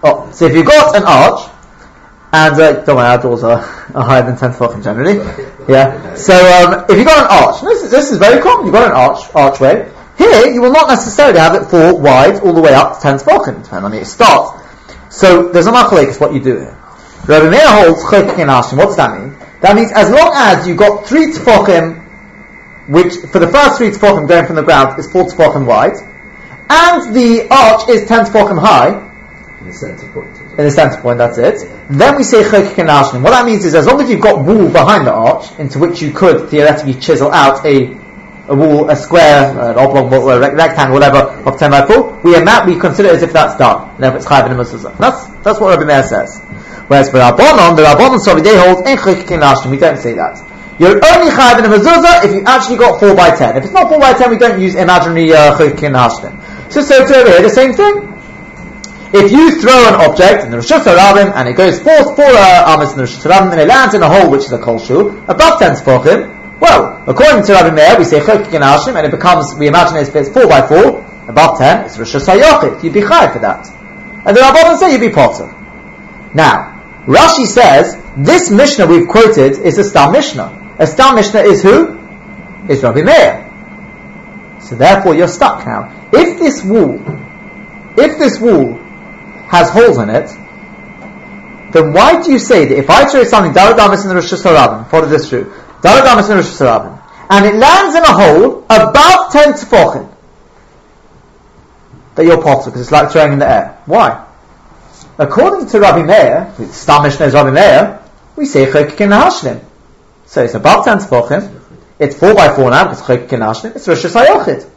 Oh, so if you got an arch, and uh, don't worry, our doors are, higher than 10 tefachim generally. Yeah. So um, if you've got an arch, this is, this is very common. You've got an arch, archway, Here, you will not necessarily have it four wide all the way up to ten tefachim, depending on the start. So there's a machlekes what you do here. Rabbi Meir holds chokik in Hashim. What does that mean? That means as long as you've got three tefachim, which for the first three tefachim going from the ground is four tefachim wide, and the arch is ten tefachim high, in the centre point. In the center point, that's it. Then we say chokik What that means is as long as you've got wall behind the arch, into which you could theoretically chisel out a a wall, a square, an oblong, a rectangle, whatever, of 10 by 4, we amount, we consider as if that's done. And if it's chayv in a. That's, that's what Rabbi Meir says. Whereas for Rabbanon, the Rabbanon Sovi, they hold, in chikikin lashim, we don't say that. You're only chayv in a mezuzah if you actually got 4 by 10. If it's not 4 by 10, we don't use imaginary uh. So, so to over here, the same thing. If you throw an object in the Rosh Hashanah and it goes four, four uh, amas in the Rosh Hashanah and it lands in a hole which is a kol shu, above 10 tefachim, well, according to Rabbi Meir, we say chokik and ashim, and it becomes, we imagine it's, it's 4 by 4, above 10, it's Rosh Hashanah, you'd be chai for that. And the Rabbanon say you'd be potter. Now, Rashi says, this Mishnah we've quoted is a Stam Mishnah. A Stam Mishnah is who? Is Rabbi Meir. So therefore you're stuck now. If this wall, if this wall has holes in it, then why do you say that if I throw something Daradamas in the Rosh Hashanah, follow this through, Daradamas in the Rosh Hashanah, and it lands in a hole above 10 tefachim, that you're potter, because it's like throwing in the air. Why? According to Rabbi Meir, Stam Mishnah is Rabbi Meir, we say Chokik in Hashlim. So it's above 10 tefachim, it's 4 by 4 now, because Chokik in Hashlim, it's Rosh Hashanah.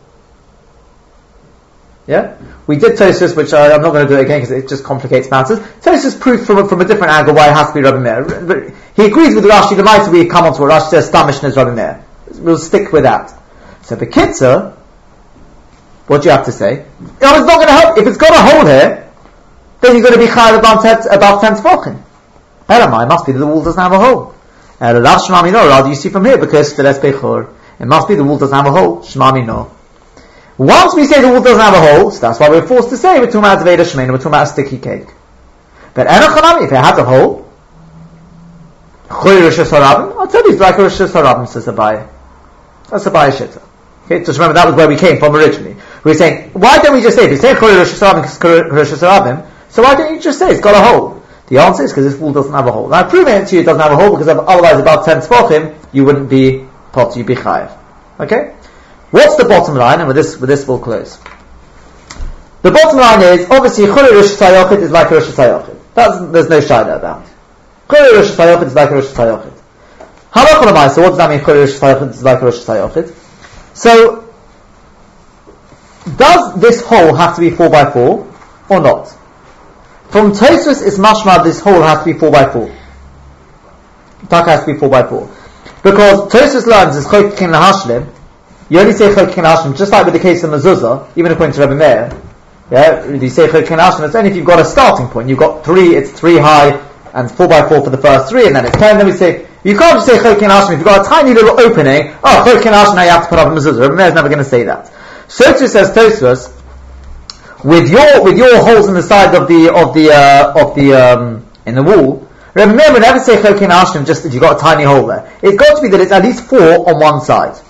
Yeah? We did Tosfos, which I, I'm not going to do it again because it just complicates matters. Tosfos proved from, a- from a different angle why it has to be Rabbi Meir. He agrees with Rashi, the might we come on to what Rashi says, Stam Mishnah is Rabbi Meir. We'll stick with that. So the Kitzer, what do you have to say? Oh, it's not going to help. If it's got a hole here, then you're going to be chayav about about ten tefachim. Elamai, it must be that the wall doesn't have a hole. Rav Shmami no, rather you see from here because the Bechor, it must be the wall doesn't have a hole. Shmami no. Once we say the wall doesn't have a hole, that's why we're forced to say we're talking about Veda Shemena, we're talking about a sticky cake. But Enochanami, if it has a hole, I'll tell you, it's like a Rosh Hashanah, says Abai. That's Abai Shitta. Okay, just remember that was where we came from originally. We were saying, why don't we just say, if you say Choy Rosh so why don't you just say it's got a hole? The answer is because this wall doesn't have a hole. Now, I've proven it to you it doesn't have a hole because otherwise about 10 tefachim, you wouldn't be pot, you'd be chayav. Okay? What's the bottom line? And with this, with this we'll close. The bottom line is, obviously, Chuli Rosh is like Rosh Hashanah. There's no shayla about. Chuli Rosh Hashanah is like Rosh Hashanah. Lamai, so what does that mean, Chuli Rosh is like Rosh Hashanah? So, does this hole have to be 4 by 4 or not? From Tosfos, it's mashma this hole has to be 4 by 4 Taka has to be 4 by 4 Because Tosfos learns is Chokikin Hashlim, you only say Chokikin Hashlim, just like with the case of Mezuzah, even according to Rebbe Meir, yeah, you say Chokikin Hashlim, it's only if you've got a starting point, you've got 3, it's 3 high, and 4 by 4 for the first 3, and then it's 10, then we say, you can't just say Chokikin Hashlim, if you've got a tiny little opening, oh, Chokikin Hashlim, now you have to put up a Mezuzah, Rebbe Meir's never going to say that. So too says Tosfos, with your with your holes in the sides of the of the uh, of the um, in the wall. Remember, never say chokin ashlim just if you've got a tiny hole there. It's got to be that it's at least four on one side.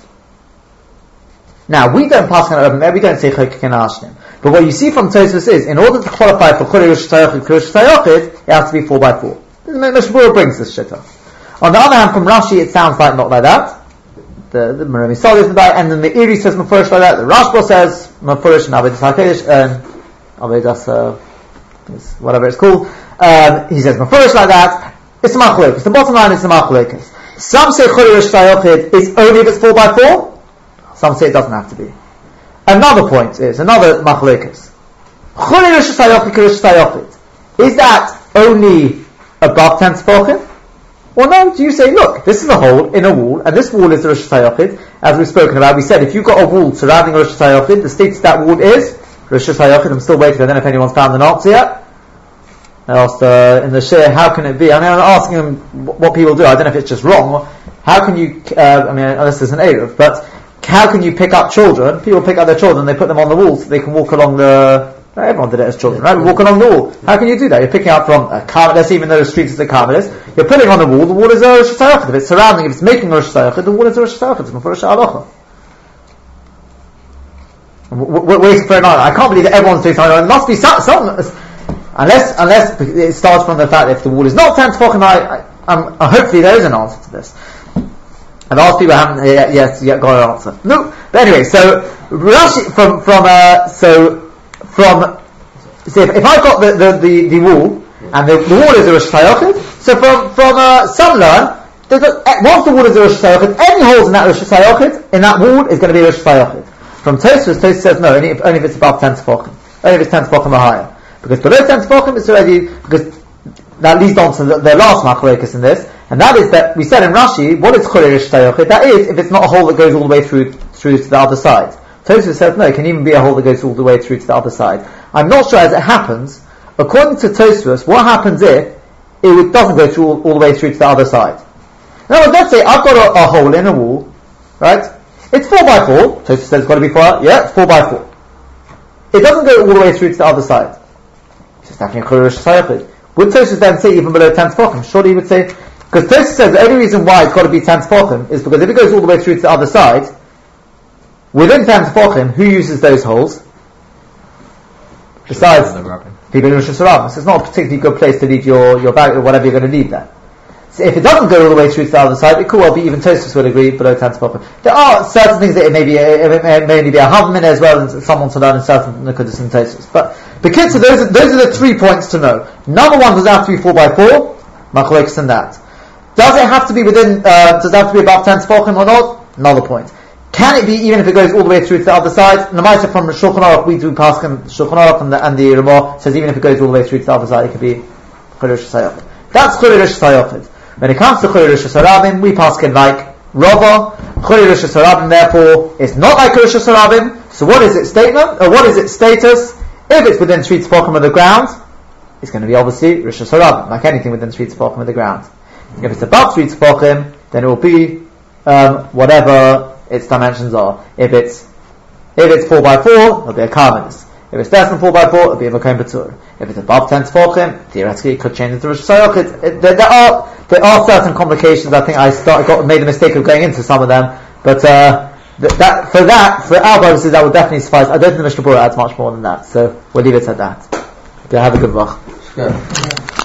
Now we don't pass on we don't say chokin ashlim. But what you see from Tosfos is, in order to qualify for rosh tayochid, tayochid, it has to be four by four. Mishmur brings this shitta. On the other hand, from Rashi, it sounds like not like that. The the Merami Sol isn't like, and then the Iri says Mefurish like that. The Rashba says Mefurish and Avedis Hakedesh, um, Avedis, uh, whatever it's called. Um, he says Mefurish like that. It's a machlekes. The bottom line is the machlekes. Some say Cholish Tayochid is only if it's four by four. Some say it doesn't have to be. Another point is another machlekes. Is that only above ten tefachim? Or no, do you say, look, this is a hole in a wall, and this wall is the Rosh as we've spoken about. We said, if you've got a wall surrounding Rosh Hashanah, the status of that wall is Rosh Hashanah. I'm still waiting, I don't know if anyone's found the answer yet. I asked uh, in the share, how can it be? I mean, I'm asking them what people do. I don't know if it's just wrong. How can you, uh, I mean, unless there's an Erev, but how can you pick up children? People pick up their children, they put them on the wall so they can walk along the, everyone did it as children, right? Walk along the wall. How can you do that? You're picking up from a Carmelis, even though the street is a Carmelis. You're putting on the wall, the wall is a Rosh. If it's surrounding, if it's making a Rosh the wall is a Rosh. It's Mefurish Halacha. w- w- for an answer. I can't believe that everyone's doing something. There must be some, some unless unless it starts from the fact that if the wall is not ten tefachim, I, I, uh, hopefully there is an answer to this. And asked people haven't yet, got an answer. No, but anyway, so Rashi from from uh, so from so if, if I've got the, the, the, the wall and the, the wall is a Rosh so from from uh, some learn eh, once the wall is a Rosh any holes in that Rosh in that wall is going to be a Rosh. From Tosfos, Tosfos says no, only if, only if it's above ten tefachim, only if it's ten tefachim or higher, because below ten tefachim it's already because that leads on to the, the last machlokes in this, and that is that we said in Rashi, what is Chole Rosh That is if it's not a hole that goes all the way through through to the other side. Tosfos says no, it can even be a hole that goes all the way through to the other side. I'm not sure as it happens. According to Tosfos, what happens if it doesn't go through all, all the way through to the other side? Now, let's say I've got a, a hole in a wall, right? It's four by four. Tosfos says it's got to be four. Yeah, four by four. It doesn't go all the way through to the other side. It's definitely Rosh Hashanah. Would Tosfos then say even below ten tefachim? Surely he would say because Tosfos says the only reason why it's got to be ten tefachim is because if it goes all the way through to the other side, within ten tefachim, who uses those holes? Besides people in Rosh Hashanah. So it's not a particularly good place to leave your, your bag or whatever you're going to leave there. So if it doesn't go all the way through to the other side, it could well be even Tosfos would agree below 10 to 12. There are certain things that it may be, it may, may only be a Havmin as well as someone to learn in certain Nukudis and. But the kids, so those are, those are the three points to know. Number one, have to be 4 by 4 Machlokes and that. Does it have to be within, uh, does it have to be above 10 to 12 or not? Another point. Can it be even if it goes all the way through to the other side? Namaisa from Shulchan Aruch, we do pass Shulchan Aruch and the, and the Ramah says even if it goes all the way through to the other side, it could be Chodesh Sayochid. That's Chodesh Sayochid. When it comes to Chodesh Sarabim, we pass like Rava. Chodesh Sarabim, therefore, is not like Chodesh Sarabim. So what is its statement, or what is its status? If it's within three tefachim of the ground, it's going to be obviously Rosh Hashanah, like anything within three tefachim of the ground. If it's above three tefachim, then it will be um, whatever its dimensions are. If it's if it's four by four, it'll be a karmelis. If it's less than four by four, it'll be a makom patur. If it's above ten tefachim, theoretically it could change into Rosh Hashanah. It- There, there are there are certain complications. I think I start, got made the mistake of going into some of them, but uh, th- that for that for our purposes that would definitely suffice. I don't think the Mishnah adds much more than that, so we'll leave it at that. Okay, have a good one.